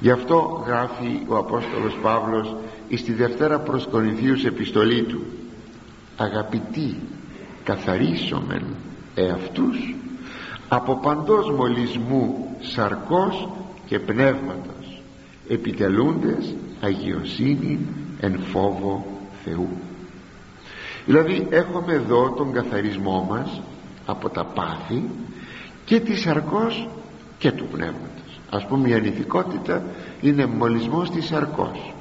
Γι' αυτό γράφει ο Απόστολος Παύλος στη Δευτέρα προς Κορινθίους επιστολή του αγαπητοί καθαρίσομεν εαυτούς από παντός μολυσμού σαρκός και πνεύματος επιτελούντες αγιοσύνη εν φόβο Θεού. Δηλαδή έχουμε εδώ τον καθαρισμό μας από τα πάθη και της σαρκός και του πνεύματος. Ας πούμε η ανηθικότητα είναι μολυσμός της σαρκός.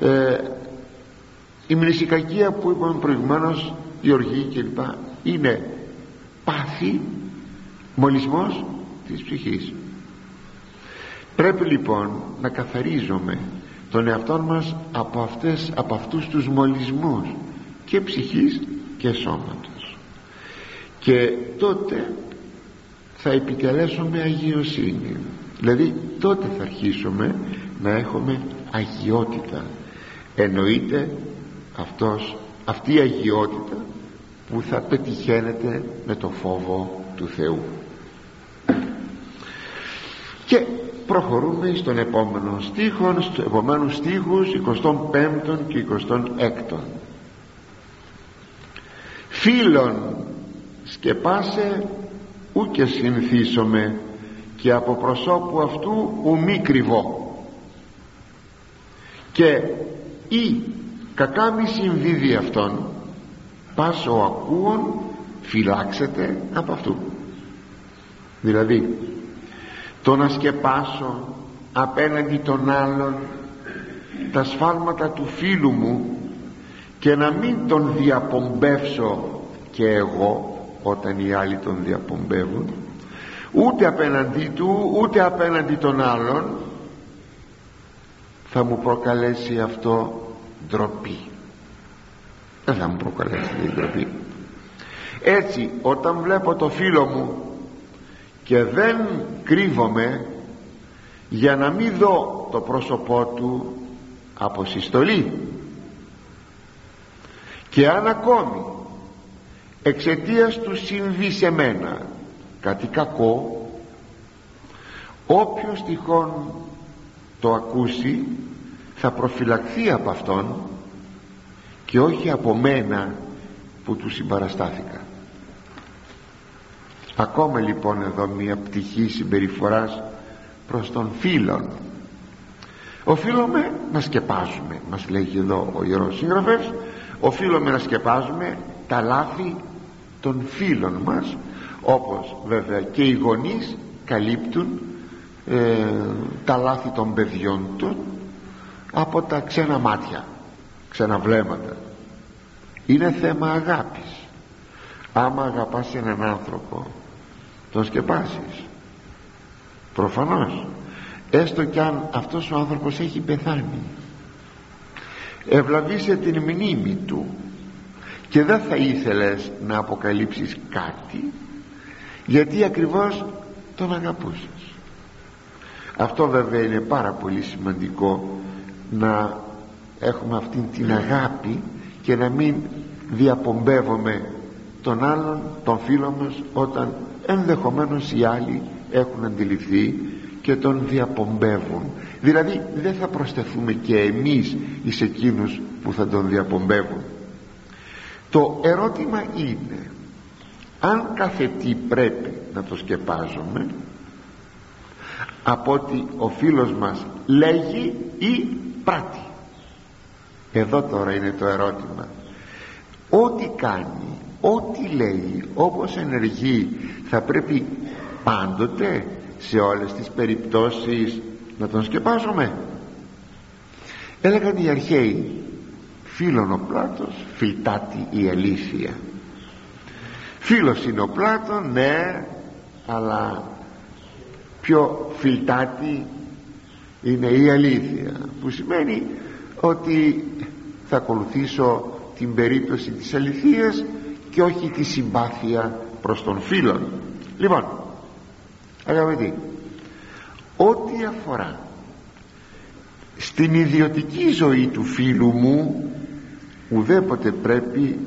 Ε, η μνησικακία που είπαμε προηγουμένως η οργή κλπ είναι πάθη μολυσμός της ψυχής. Πρέπει λοιπόν να καθαρίζουμε τον εαυτό μας από, αυτές, από αυτούς τους μολυσμούς και ψυχής και σώματος. Και τότε θα επιτελέσουμε αγιοσύνη. Δηλαδή τότε θα αρχίσουμε να έχουμε αγιότητα. Εννοείται αυτός, αυτή η αγιότητα που θα πετυχαίνεται με το φόβο του Θεού. Και προχωρούμε στον επόμενο στίχο στους επόμενους στίχους 25 και 26 φίλων σκεπάσε ου και συνθήσομαι και από προσώπου αυτού ου μη κρυβώ. Και ή κακά μη συμβίδει αυτόν πας ο ακούων φυλάξετε από αυτού. Δηλαδή το να σκεπάσω απέναντι των άλλων τα σφάλματα του φίλου μου και να μην τον διαπομπεύσω και εγώ όταν οι άλλοι τον διαπομπεύουν ούτε απέναντί του ούτε απέναντι των άλλων θα μου προκαλέσει αυτό ντροπή. Δεν θα μου προκαλέσει την ντροπή. Έτσι όταν βλέπω το φίλο μου και δεν κρύβομαι για να μην δω το πρόσωπό του από συστολή. Και αν ακόμη εξαιτίας του συμβεί σε μένα κάτι κακό όποιος τυχόν το ακούσει θα προφυλαχθεί από αυτόν και όχι από μένα που του συμπαραστάθηκα. Ακόμα λοιπόν εδώ μια πτυχή συμπεριφοράς προς τον φίλον. Οφείλουμε να σκεπάζουμε μας λέγει εδώ ο Ιερός Συγγραφεύς οφείλουμε να σκεπάζουμε τα λάθη των φίλων μας όπως βέβαια και οι γονείς καλύπτουν ε, τα λάθη των παιδιών τους από τα ξένα μάτια ξένα βλέμματα. Είναι θέμα αγάπης. Άμα αγαπάς έναν άνθρωπο τον σκεπάσεις. Προφανώς. Έστω κι αν αυτός ο άνθρωπος έχει πεθάνει. Ευλαβήσε την μνήμη του και δεν θα ήθελες να αποκαλύψεις κάτι γιατί ακριβώς τον αγαπούσες. Αυτό βέβαια είναι πάρα πολύ σημαντικό να έχουμε αυτήν την αγάπη και να μην διαπομπεύουμε τον άλλον, τον φίλο μας όταν ενδεχομένως οι άλλοι έχουν αντιληφθεί και τον διαπομπεύουν. Δηλαδή δεν θα προστεθούμε και εμείς εις εκείνους που θα τον διαπομπεύουν. Το ερώτημα είναι αν κάθε τι πρέπει να το σκεπάζουμε από ότι ο φίλος μας λέγει ή πράττει εδώ τώρα είναι το ερώτημα. Ό,τι κάνει ό,τι λέει όπως ενεργεί θα πρέπει πάντοτε σε όλες τις περιπτώσεις να τον σκεπάζουμε. Έλεγαν οι αρχαίοι φίλον ο Πλάτος φιλτάτη η αλήθεια φίλος είναι ο Πλάτων ναι αλλά πιο φιλτάτη είναι η αλήθεια που σημαίνει ότι θα ακολουθήσω την περίπτωση της αληθείας και όχι τη συμπάθεια προς τον φίλον. Λοιπόν αγαπητοί ό,τι αφορά στην ιδιωτική ζωή του φίλου μου ουδέποτε πρέπει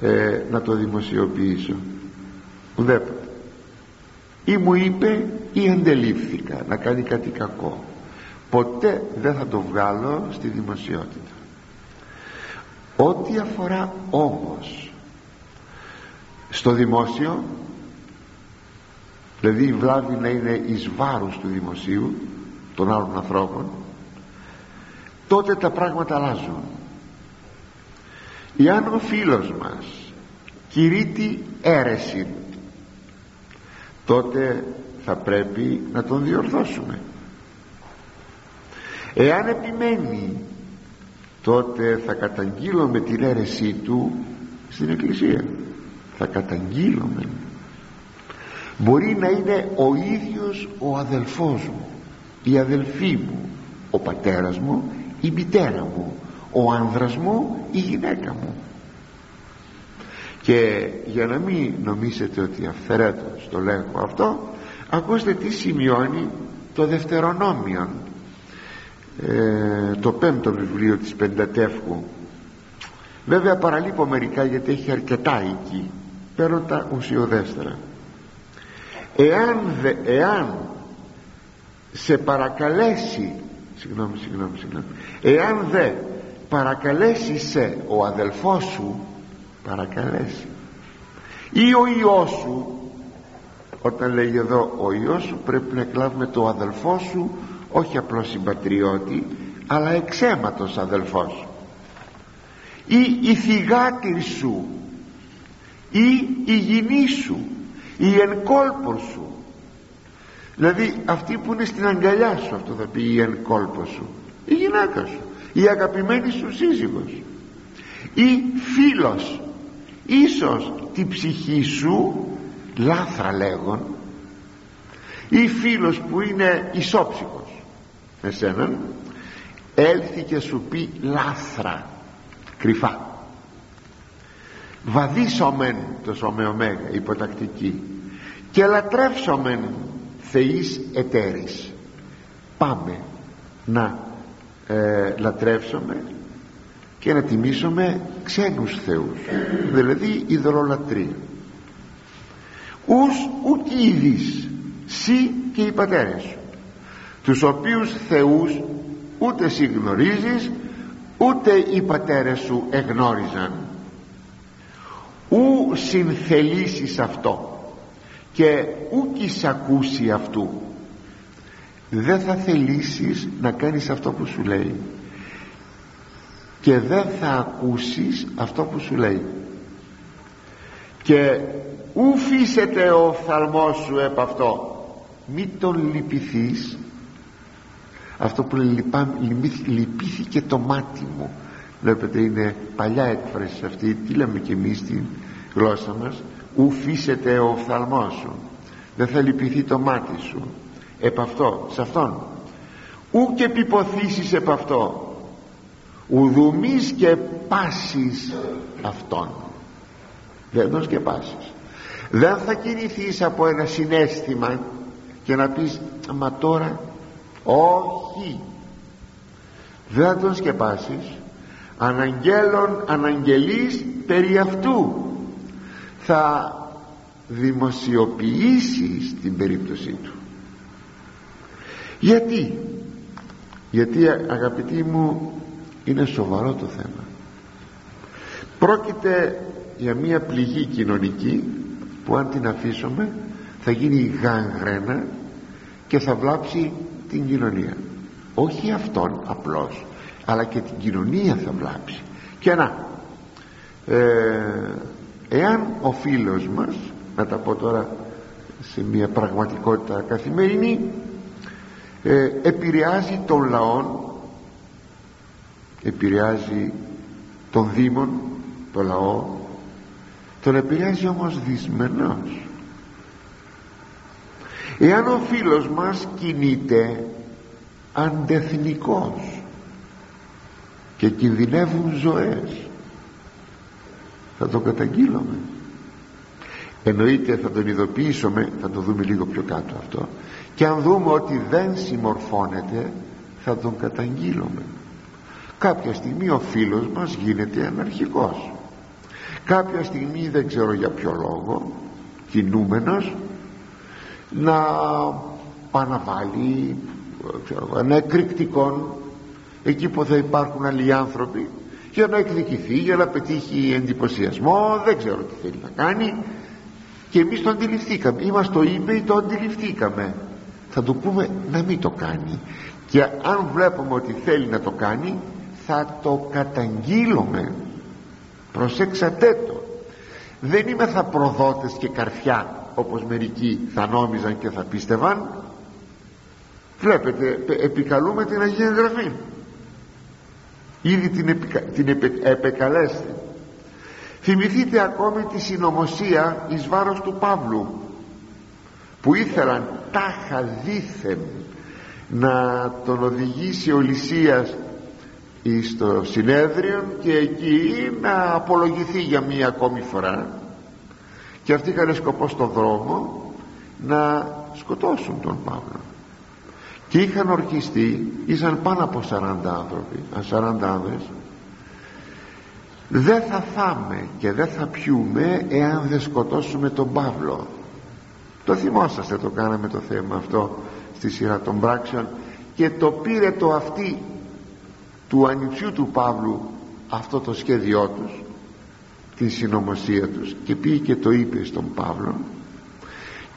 ε, να το δημοσιοποιήσω. Ουδέποτε. Ή μου είπε ή εντελήφθηκα να κάνει κάτι κακό ποτέ δεν θα το βγάλω στη δημοσιότητα. Ό,τι αφορά όμως στο δημόσιο δηλαδή η βλάβη να είναι εις βάρος του δημοσίου των άλλων ανθρώπων τότε τα πράγματα αλλάζουν. Εάν ο φίλος μας κηρύττει αίρεση τότε θα πρέπει να τον διορθώσουμε. Εάν επιμένει τότε θα καταγγείλουμε την αίρεσή του στην εκκλησία. Θα καταγγείλουμε. Μπορεί να είναι ο ίδιος ο αδελφός μου η αδελφή μου ο πατέρας μου η μητέρα μου ο άνδρας μου η γυναίκα μου. Και για να μην νομίσετε ότι αυθαιρέτως το λέγω αυτό ακούστε τι σημειώνει το δευτερονόμιο ε, το πέμπτο βιβλίο της Πεντατεύχου. Βέβαια παραλείπω μερικά γιατί έχει αρκετά εκεί. Παίρνω τα ουσιοδέστερα. Εάν, δε, εάν σε παρακαλέσει συγγνώμη συγγνώμη συγγνώμη εάν δε παρακαλέσει σε ο αδελφός σου παρακαλέσει ή ο Υιός σου όταν λέει εδώ ο Υιός σου πρέπει να εκλάβουμε το αδελφό σου όχι απλώς συμπατριώτη αλλά εξαίματος αδελφός. Ή η θυγάτηρ σου ή η γυνή σου η ενκόλπο σου. Δηλαδή αυτή που είναι στην αγκαλιά σου αυτό θα πει η ενκόλπο σου. Η γυναίκα σου η αγαπημένη σου σύζυγος. Ή φίλος ίσως τη ψυχή σου λάθρα λέγον ή φίλος που είναι ισόψυχος. Εσέναν έλθει και σου πει λάθρα κρυφά. Βαδίσομεν το σωμεομέγα υποτακτική και λατρεύσομεν θεής εταίρης. Πάμε να ε, λατρεύσουμε και να τιμήσουμε ξένους θεούς δηλαδή ειδωλολατρία ους ουκ είδης σύ και οι πατέρες σου τους οποίους θεούς ούτε σύ γνωρίζεις ούτε οι πατέρες σου εγνώριζαν. Ου συνθελήσεις αυτό και ου ακούσει αυτού. Δεν θα θελήσεις να κάνεις αυτό που σου λέει και δεν θα ακούσεις αυτό που σου λέει. Και ου φύσεται ο οφθαλμός σου επ' αυτό. Μη τον λυπηθείς. Αυτό που λέει λυπήθηκε το μάτι μου. Βλέπετε είναι παλιά έκφραση αυτή. Τι λέμε και εμείς στην γλώσσα μας; Ου φύσεται ο οφθαλμός σου. Δεν θα λυπηθεί το μάτι σου. Επ' αυτό, σε αυτόν. Ου και επιποθήσεις επ' αυτό. Ουδουμείς και πάσεις αυτόν. Δεν τον πάσεις. Δεν θα κινηθείς από ένα συνέστημα και να πεις μα τώρα όχι δεν θα τον σκεπάσεις. Αναγγέλων αναγγελείς περί αυτού. Θα δημοσιοποιήσεις την περίπτωσή του. Γιατί; Γιατί αγαπητοί μου είναι σοβαρό το θέμα. Πρόκειται για μια πληγή κοινωνική που αν την αφήσουμε θα γίνει γαγρένα και θα βλάψει την κοινωνία. Όχι αυτόν απλώς αλλά και την κοινωνία θα βλάψει. Και να ε, εάν ο φίλος μας να τα πω τώρα σε μια πραγματικότητα καθημερινή ε, επηρεάζει τον λαό επηρεάζει τον Δήμον τον λαό τον επηρεάζει όμως δυσμενός. Εάν ο φίλος μας κινείται αντεθνικός και κινδυνεύουν ζωές θα το καταγγείλουμε. Εννοείται θα τον ειδοποιήσουμε θα το δούμε λίγο πιο κάτω αυτό και αν δούμε ότι δεν συμμορφώνεται θα τον καταγγείλουμε. Κάποια στιγμή ο φίλος μας γίνεται αναρχικός κάποια στιγμή δεν ξέρω για ποιο λόγο κινούμενος να παναβάλει ένα εκρηκτικό εκεί που θα υπάρχουν άλλοι άνθρωποι για να εκδικηθεί, για να πετύχει εντυπωσιασμό δεν ξέρω τι θέλει να κάνει. Και εμείς το αντιληφθήκαμε. Ή μας το είπε ή το αντιληφθήκαμε. Θα του πούμε να μην το κάνει. Και αν βλέπουμε ότι θέλει να το κάνει θα το καταγγείλουμε προσέξατε το. Δεν είμαι θα προδότες και καρφιά όπως μερικοί θα νόμιζαν και θα πίστευαν. Βλέπετε επικαλούμε την Αγία Γραφή ήδη την, επικα, την επεκαλέστε θυμηθείτε ακόμη τη συνωμοσία εις βάρος του Παύλου που ήθελαν τάχα δήθεν να τον οδηγήσει ο Λυσίας στο συνέδριο και εκεί να απολογηθεί για μία ακόμη φορά. Και αυτοί είχαν σκοπό στο δρόμο να σκοτώσουν τον Παύλο. Και είχαν ορκιστεί ήσαν πάνω από 40 άνθρωποι 40 άνδρες. Δεν θα φάμε και δεν θα πιούμε εάν δεν σκοτώσουμε τον Παύλο. Το θυμόσαστε το κάναμε το θέμα αυτό στη σειρά των πράξεων και το πήρε το αυτή του ανιψιού του Παύλου αυτό το σχέδιό τους την συνωμοσία τους. Και πήγε και το είπε στον Παύλο.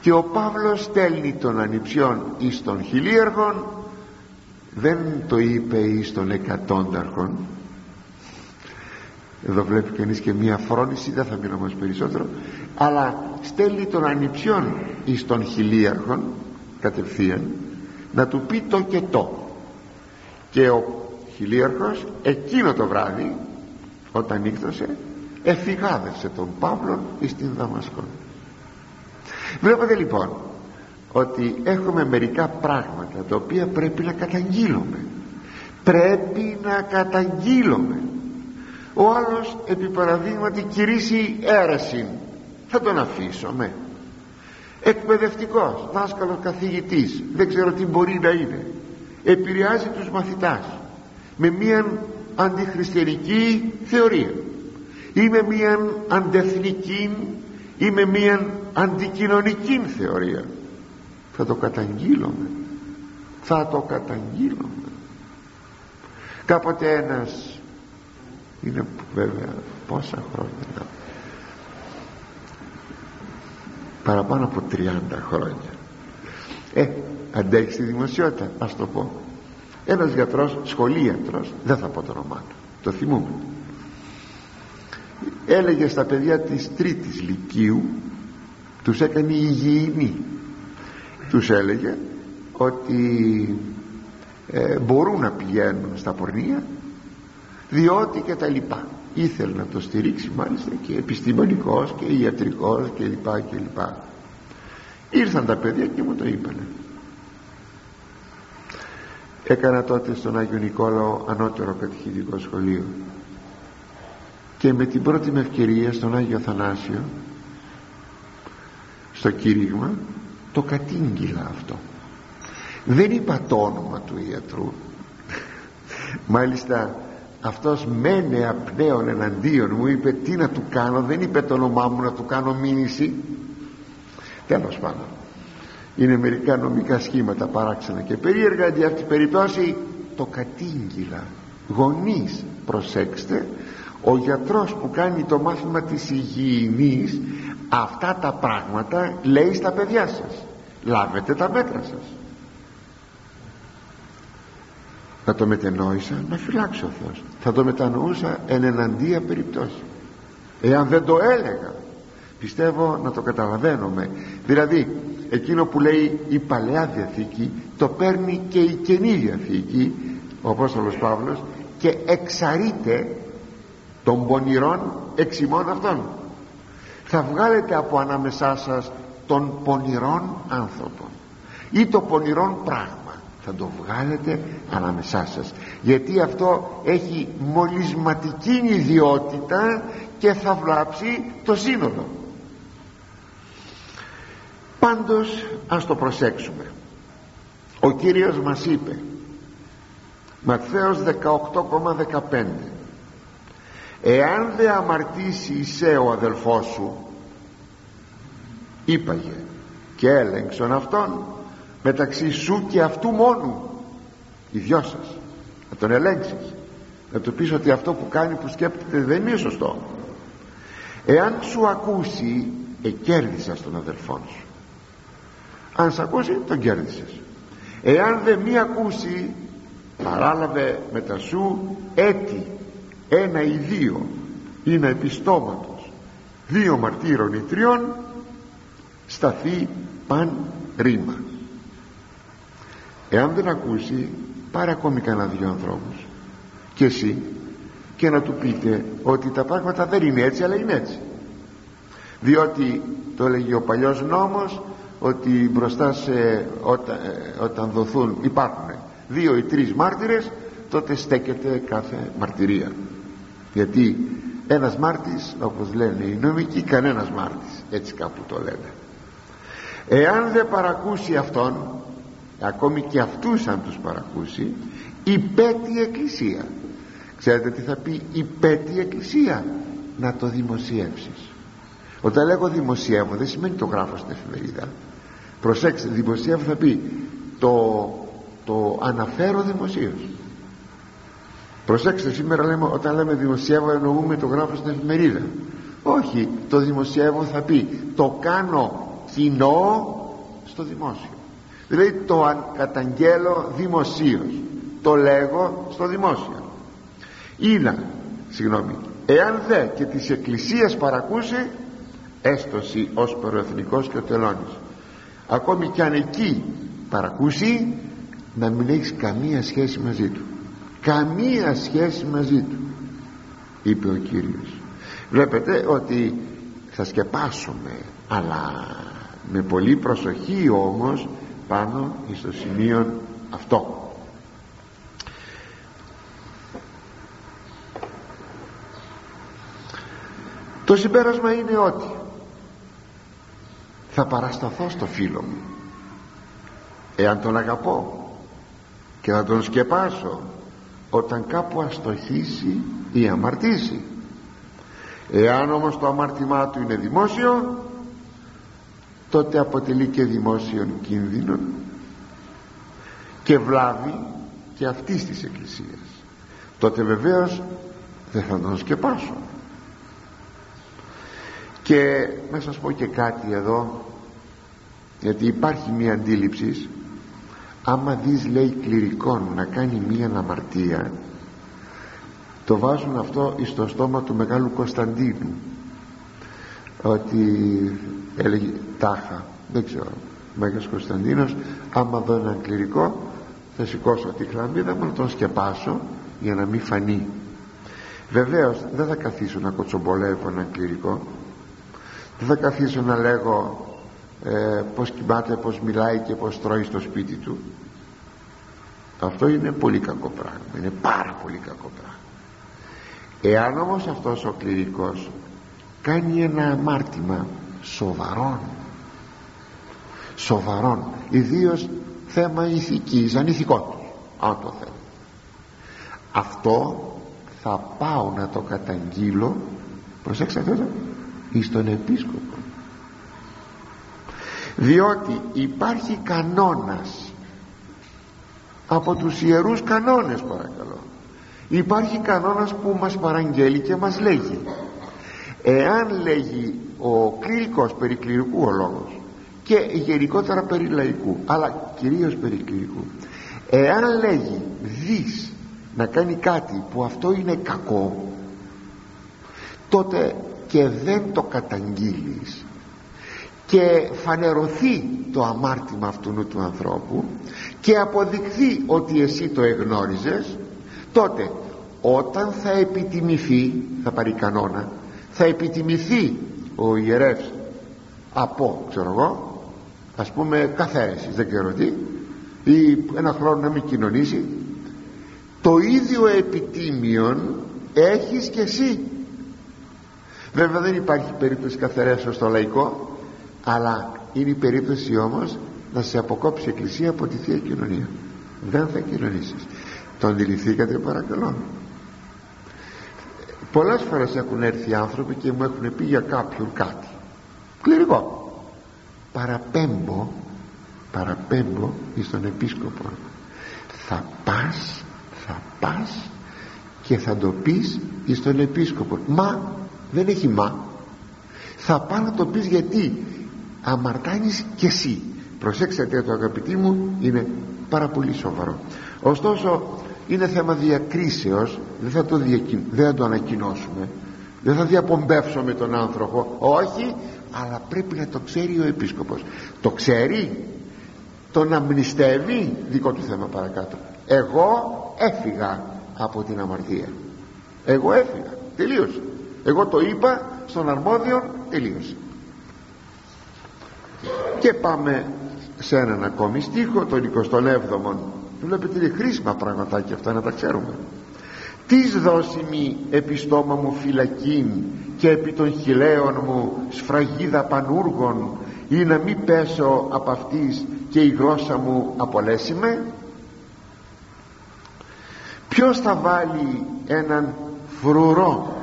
Και ο Παύλος στέλνει τον ανιψιόν εις των χιλίαρχων δεν το είπε εις των εκατόνταρχων εδώ βλέπει κανείς και μία φρόνηση δεν θα μιλώ όμως περισσότερο. Αλλά στέλνει τον ανιψιόν εις των χιλίαρχων κατευθείαν να του πει το και το. Και ο χιλίαρχος εκείνο το βράδυ όταν νύχτωσε εφηγάδευσε τον Παύλο εις την Δαμασκό. Βλέπετε λοιπόν ότι έχουμε μερικά πράγματα τα οποία πρέπει να καταγγείλουμε. Πρέπει να καταγγείλουμε. Ο άλλος επί παραδείγματι κηρύσσει αίρεση. Θα τον αφήσουμε. Εκπαιδευτικός δάσκαλος καθηγητής δεν ξέρω τι μπορεί να είναι. Επηρεάζει τους μαθητάς με μια αντιχριστιανική θεωρία ή με μια αντεθνική ή με μια αντικοινωνική θεωρία. Θα το καταγγείλουμε. Θα το καταγγείλουμε. Κάποτε ένας είναι βέβαια πόσα χρόνια παραπάνω από 30 χρόνια. Ε αντέχει τη δημοσιότητα ας το πω ένας γιατρός σχολίατρος δεν θα πω το όνομά του το θυμούμαι έλεγε στα παιδιά της τρίτης λυκείου τους έκανε υγιεινή τους έλεγε ότι ε, μπορούν να πηγαίνουν στα πορνεία διότι και τα λοιπά. Ήθελε να το στηρίξει μάλιστα και επιστημονικός και ιατρικός και λοιπά και λοιπά. Ήρθαν τα παιδιά και μου το είπανε έκανα τότε στον Άγιο Νικόλαο ανώτερο κατηχητικό σχολείο. Και με την πρώτη με ευκαιρία στον Άγιο Θανάσιο στο κήρυγμα το κατήγγυλα αυτό. Δεν είπα το όνομα του ιατρού. Μάλιστα αυτός μένε απνέων εναντίον μου είπε τι να του κάνω δεν είπε το όνομά μου να του κάνω μήνυση τέλος πάντων είναι μερικά νομικά σχήματα παράξενα και περίεργα για αυτή την περίπτωση το κατήγγυλα. Γονείς προσέξτε ο γιατρός που κάνει το μάθημα της υγιεινής αυτά τα πράγματα λέει στα παιδιά σας. Λάβετε τα μέτρα σας. Θα το μετενόησα να φυλάξει ο Θεός. Θα το μετανοούσα εν εναντία περιπτώσει εάν δεν το έλεγα πιστεύω να το καταλαβαίνουμε δηλαδή εκείνο που λέει η Παλαιά Διαθήκη το παίρνει και η Καινή Διαθήκη ο Απόστολος Παύλος και εξαρείται των πονηρών εξημών αυτών. Θα βγάλετε από ανάμεσά σας των πονηρών άνθρωπων ή το πονηρών πράγμα. Θα το βγάλετε ανάμεσά σας γιατί αυτό έχει μολυσματική ιδιότητα και θα βλάψει το σύνολο πάντως ας το προσέξουμε. Ο Κύριος μας είπε Ματθαίος 18,15 εάν δεν αμαρτήσει είσαι ο αδελφός σου είπαγε και έλεγξον αυτόν μεταξύ σου και αυτού μόνου οι δυο σας να τον ελέγξεις να του πεις ότι αυτό που κάνει που σκέπτεται δεν είναι σωστό. Εάν σου ακούσει εκέρδισας τον αδελφόν σου αν σε ακούσει τον κέρδισες. Εάν δεν μη ακούσει παράλαβε μετά σου έτη ένα ή δύο. Είναι επιστόματος. Δύο μαρτύρων ή τριών σταθεί παν ρήμα. Εάν δεν ακούσει πάρε ακόμη κανένα δυο ανθρώπους. Και εσύ και να του πείτε ότι τα πράγματα δεν είναι έτσι αλλά είναι έτσι. Διότι το έλεγε ο παλιός νόμος ότι μπροστά σε όταν, ε, όταν δοθούν υπάρχουν δύο ή τρεις μάρτυρες τότε στέκεται κάθε μαρτυρία. Γιατί ένας μάρτης όπως λένε οι νομικοί κανένας μάρτης έτσι κάπου το λένε. Εάν δεν παρακούσει αυτόν ακόμη και αυτούς αν τους παρακούσει υπέτει εκκλησία. Ξέρετε τι θα πει; Υπέτει εκκλησία. Να το δημοσιεύσεις. Όταν λέγω δημοσιεύω δεν σημαίνει το γράφω στην εφημερίδα προσέξτε δημοσιεύω θα πει το, το αναφέρω δημοσίως. Προσέξτε σήμερα λέμε, όταν λέμε δημοσιεύω εννοούμε το γράφω στην εφημερίδα. Όχι το δημοσιεύω θα πει το κάνω κοινό στο δημόσιο. Δηλαδή το καταγγέλω δημοσίως το λέγω στο δημόσιο. Είναι συγγνώμη εάν δε και της εκκλησίας παρακούσει έστωση ως προεθνικός και ο τελώνης ακόμη κι αν εκεί παρακούσει να μην έχεις καμία σχέση μαζί του. Καμία σχέση μαζί του είπε ο Κύριος. Βλέπετε ότι θα σκεπάσουμε αλλά με πολύ προσοχή όμως πάνω στο σημείο αυτό. Το συμπέρασμα είναι ότι θα παρασταθώ στο φίλο μου. Εάν τον αγαπώ και θα τον σκεπάσω όταν κάπου αστοχήσει ή αμαρτήσει. Εάν όμως το αμάρτημά του είναι δημόσιο τότε αποτελεί και δημόσιον κίνδυνο και βλάβη και αυτής της εκκλησίας. Τότε βεβαίως δεν θα τον σκεπάσω και να σας πω και κάτι εδώ γιατί υπάρχει μια αντίληψη. Άμα δεις λέει κληρικών να κάνει μια αμαρτία το βάζουν αυτό στο στόμα του Μεγάλου Κωνσταντίνου. Ότι έλεγε τάχα δεν ξέρω Μέγας Κωνσταντίνος άμα δω έναν κληρικό θα σηκώσω τη χλαμίδα μου να τον σκεπάσω για να μην φανεί βεβαίως δεν θα καθίσω να κοτσομπολεύω έναν κληρικό δεν θα καθίσω να λέγω ε, πως κοιμάται, πως μιλάει και πως τρώει στο σπίτι του. Αυτό είναι πολύ κακό πράγμα. Είναι πάρα πολύ κακό πράγμα. Εάν όμως αυτός ο κληρικός κάνει ένα αμάρτημα σοβαρόν σοβαρόν ιδίως θέμα ηθικής ανηθικότητας αν το θέλω αυτό θα πάω να το καταγγείλω. Προσέξτε αυτό εις τον επίσκοπο. Διότι υπάρχει κανόνας από τους ιερούς κανόνες παρακαλώ. Υπάρχει κανόνας που μας παραγγέλει και μας λέγει. Εάν λέγει ο κληρικός περί κληρικού ο λόγος και γενικότερα περί λαϊκού αλλά κυρίως περί κληρικού εάν λέγει δεις να κάνει κάτι που αυτό είναι κακό τότε και δεν το καταγγείλεις και φανερωθεί το αμάρτημα αυτού του ανθρώπου και αποδειχθεί ότι εσύ το εγνώριζες τότε όταν θα επιτιμηθεί θα πάρει κανόνα θα επιτιμηθεί ο ιερεύς από ξέρω εγώ ας πούμε καθαίρεσης δεν ξέρω τι ή ένα χρόνο να μην κοινωνήσει το ίδιο επιτίμιον έχεις και εσύ βέβαια δεν υπάρχει περίπτωση καθαιρέσεως στο λαϊκό αλλά είναι η περίπτωση όμως να σε αποκόψει η Εκκλησία από τη Θεία Κοινωνία. Δεν θα κοινωνήσεις. Το αντιληφθήκατε παρακαλώ. Πολλές φορές έχουν έρθει άνθρωποι και μου έχουν πει για κάποιον κάτι. Κληρικό. Παραπέμπω παραπέμπω εις τον επίσκοπο. Θα πας θα πας και θα το πεις εις τον επίσκοπο. Μα δεν έχει μα. Θα πάω να το πεις γιατί. Αμαρτάνεις και εσύ. Προσέξτε το αγαπητοί μου είναι πάρα πολύ σοβαρό. Ωστόσο είναι θέμα διακρίσεως. Δεν θα το, δεν θα το ανακοινώσουμε. Δεν θα διαπομπεύσουμε τον άνθρωπο. Όχι αλλά πρέπει να το ξέρει ο επίσκοπος. Το ξέρει. Τον αμνηστεύει δικό του θέμα παρακάτω. Εγώ έφυγα από την αμαρτία. Εγώ έφυγα. Τελείωσε εγώ το είπα στον αρμόδιο τελείωσε και πάμε σε έναν ακόμη στίχο τον 27ο βλέπετε είναι χρήσιμα πραγματάκια αυτά να τα ξέρουμε τις δώσιμη επί στόμα μου φυλακήν και επί των χιλέων μου σφραγίδα πανούργων ή να μην πέσω από αυτής και η γλώσσα μου απολέσιμε ποιος θα βάλει έναν φρουρό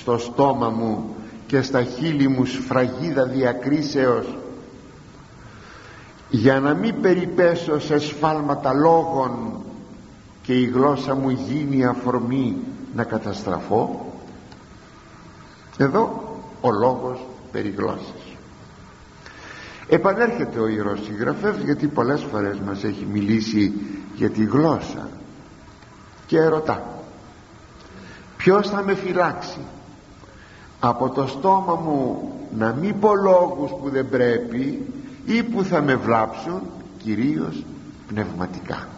στο στόμα μου και στα χείλη μου σφραγίδα διακρίσεως για να μην περιπέσω σε σφάλματα λόγων και η γλώσσα μου γίνει αφορμή να καταστραφώ. Εδώ ο λόγος περί γλώσσας επανέρχεται ο Ιερός Συγγραφεύς γιατί πολλές φορές μας έχει μιλήσει για τη γλώσσα και ρωτά ποιος θα με φυλάξει; Από το στόμα μου να μην πω λόγους που δεν πρέπει ή που θα με βλάψουν κυρίως πνευματικά.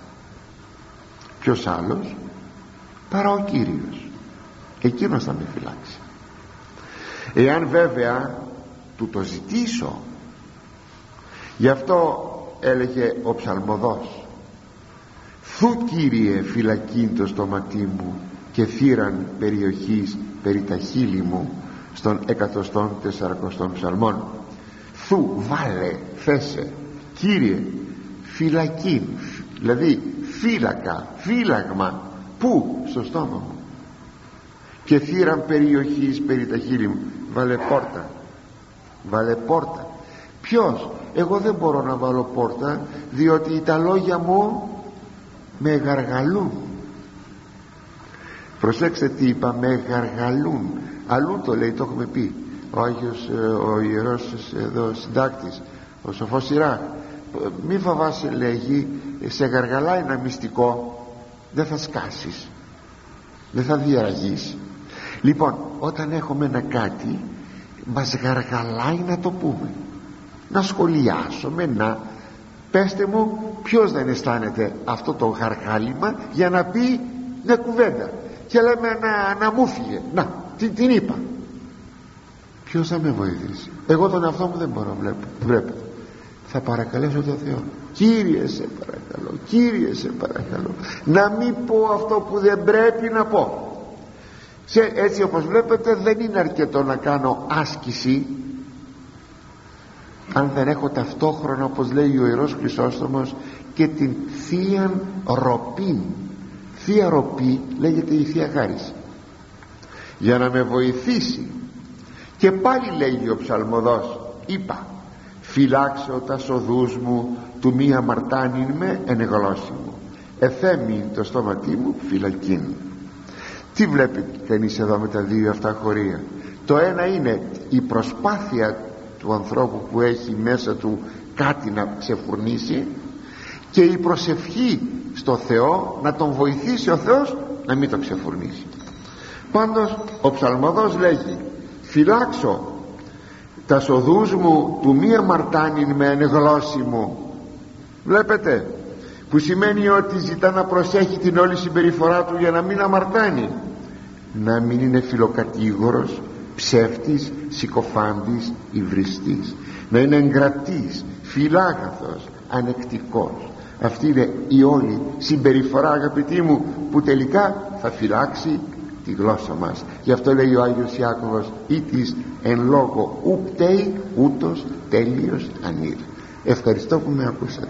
Ποιος άλλος; Παρά ο Κύριος. Εκείνος θα με φυλάξει. Εάν βέβαια του το ζητήσω γι' αυτό έλεγε ο ψαλμοδός Θου Κύριε φυλακήν το στόματί μου και θύραν περιοχής περί τα χείλη μου στον εκατοστόν τεσσαρακοστών ψαλμών. Θου βάλε θέσε Κύριε φυλακή δηλαδή φύλακα φύλαγμα πού στο στόμα μου. Και θύραν περιοχής περί τα χείλη μου βάλε πόρτα βάλε πόρτα. Ποιος εγώ δεν μπορώ να βάλω πόρτα διότι τα λόγια μου με γαργαλούν. Προσέξτε τι είπα με γαργαλούν αλλού το λέει το έχουμε πει. Ο Άγιος ε, ο Ιερός εδώ συντάκτης ο Σοφός Σειρά μη φοβάσαι λέγει σε γαργαλάει ένα μυστικό δεν θα σκάσεις δεν θα διαραγείς. Λοιπόν όταν έχουμε ένα κάτι μας γαργαλάει να το πούμε. Να σχολιάσουμε να πέστε μου ποιος δεν αισθάνεται αυτό το γαργάλιμα για να πει μια κουβέντα και λέμε να, να μου φύγε να την, την είπα. Ποιος θα με βοηθήσει; Εγώ τον εαυτό μου δεν μπορώ βλέπω, βλέπω. θα παρακαλέσω τον Θεό. Κύριε σε παρακαλώ Κύριε σε παρακαλώ. Να μην πω αυτό που δεν πρέπει να πω. Σε, έτσι όπως βλέπετε δεν είναι αρκετό να κάνω άσκηση. Αν δεν έχω ταυτόχρονα όπως λέει ο Ιερός Χρυσόστομος και την θεία ροπή. Θεία ροπή λέγεται η θεία χάρις για να με βοηθήσει. Και πάλι λέγει ο ψαλμοδός είπα φυλάξω τα σοδούς μου του μη αμαρτάνειν με ενεγλώσιμο εθέμει το στόματί μου φυλακήν τι βλέπει κανείς εδώ με τα δύο αυτά χωρία; Το ένα είναι η προσπάθεια του ανθρώπου που έχει μέσα του κάτι να ξεφουρνήσει και η προσευχή στο Θεό να τον βοηθήσει ο Θεός να μην το ξεφουρνήσει πάντως ο ψαλμοδός λέγει φυλάξω τα σοδούς μου του μη αμαρτάνειν με ανεγλώσι μου βλέπετε που σημαίνει ότι ζητά να προσέχει την όλη συμπεριφορά του για να μην αμαρτάνει. Να μην είναι φιλοκατήγορος ψεύτης, συκοφάντης, υβριστής. Να είναι εγκρατής, φιλάγαθος, ανεκτικός. Αυτή είναι η όλη συμπεριφορά αγαπητοί μου που τελικά θα φυλάξει τη γλώσσα μας. Γι' αυτό λέει ο Άγιος Ιάκωβος ήτης εν λόγω ουπτέι ούτως τέλειος ανήρ ευχαριστώ που με ακούσατε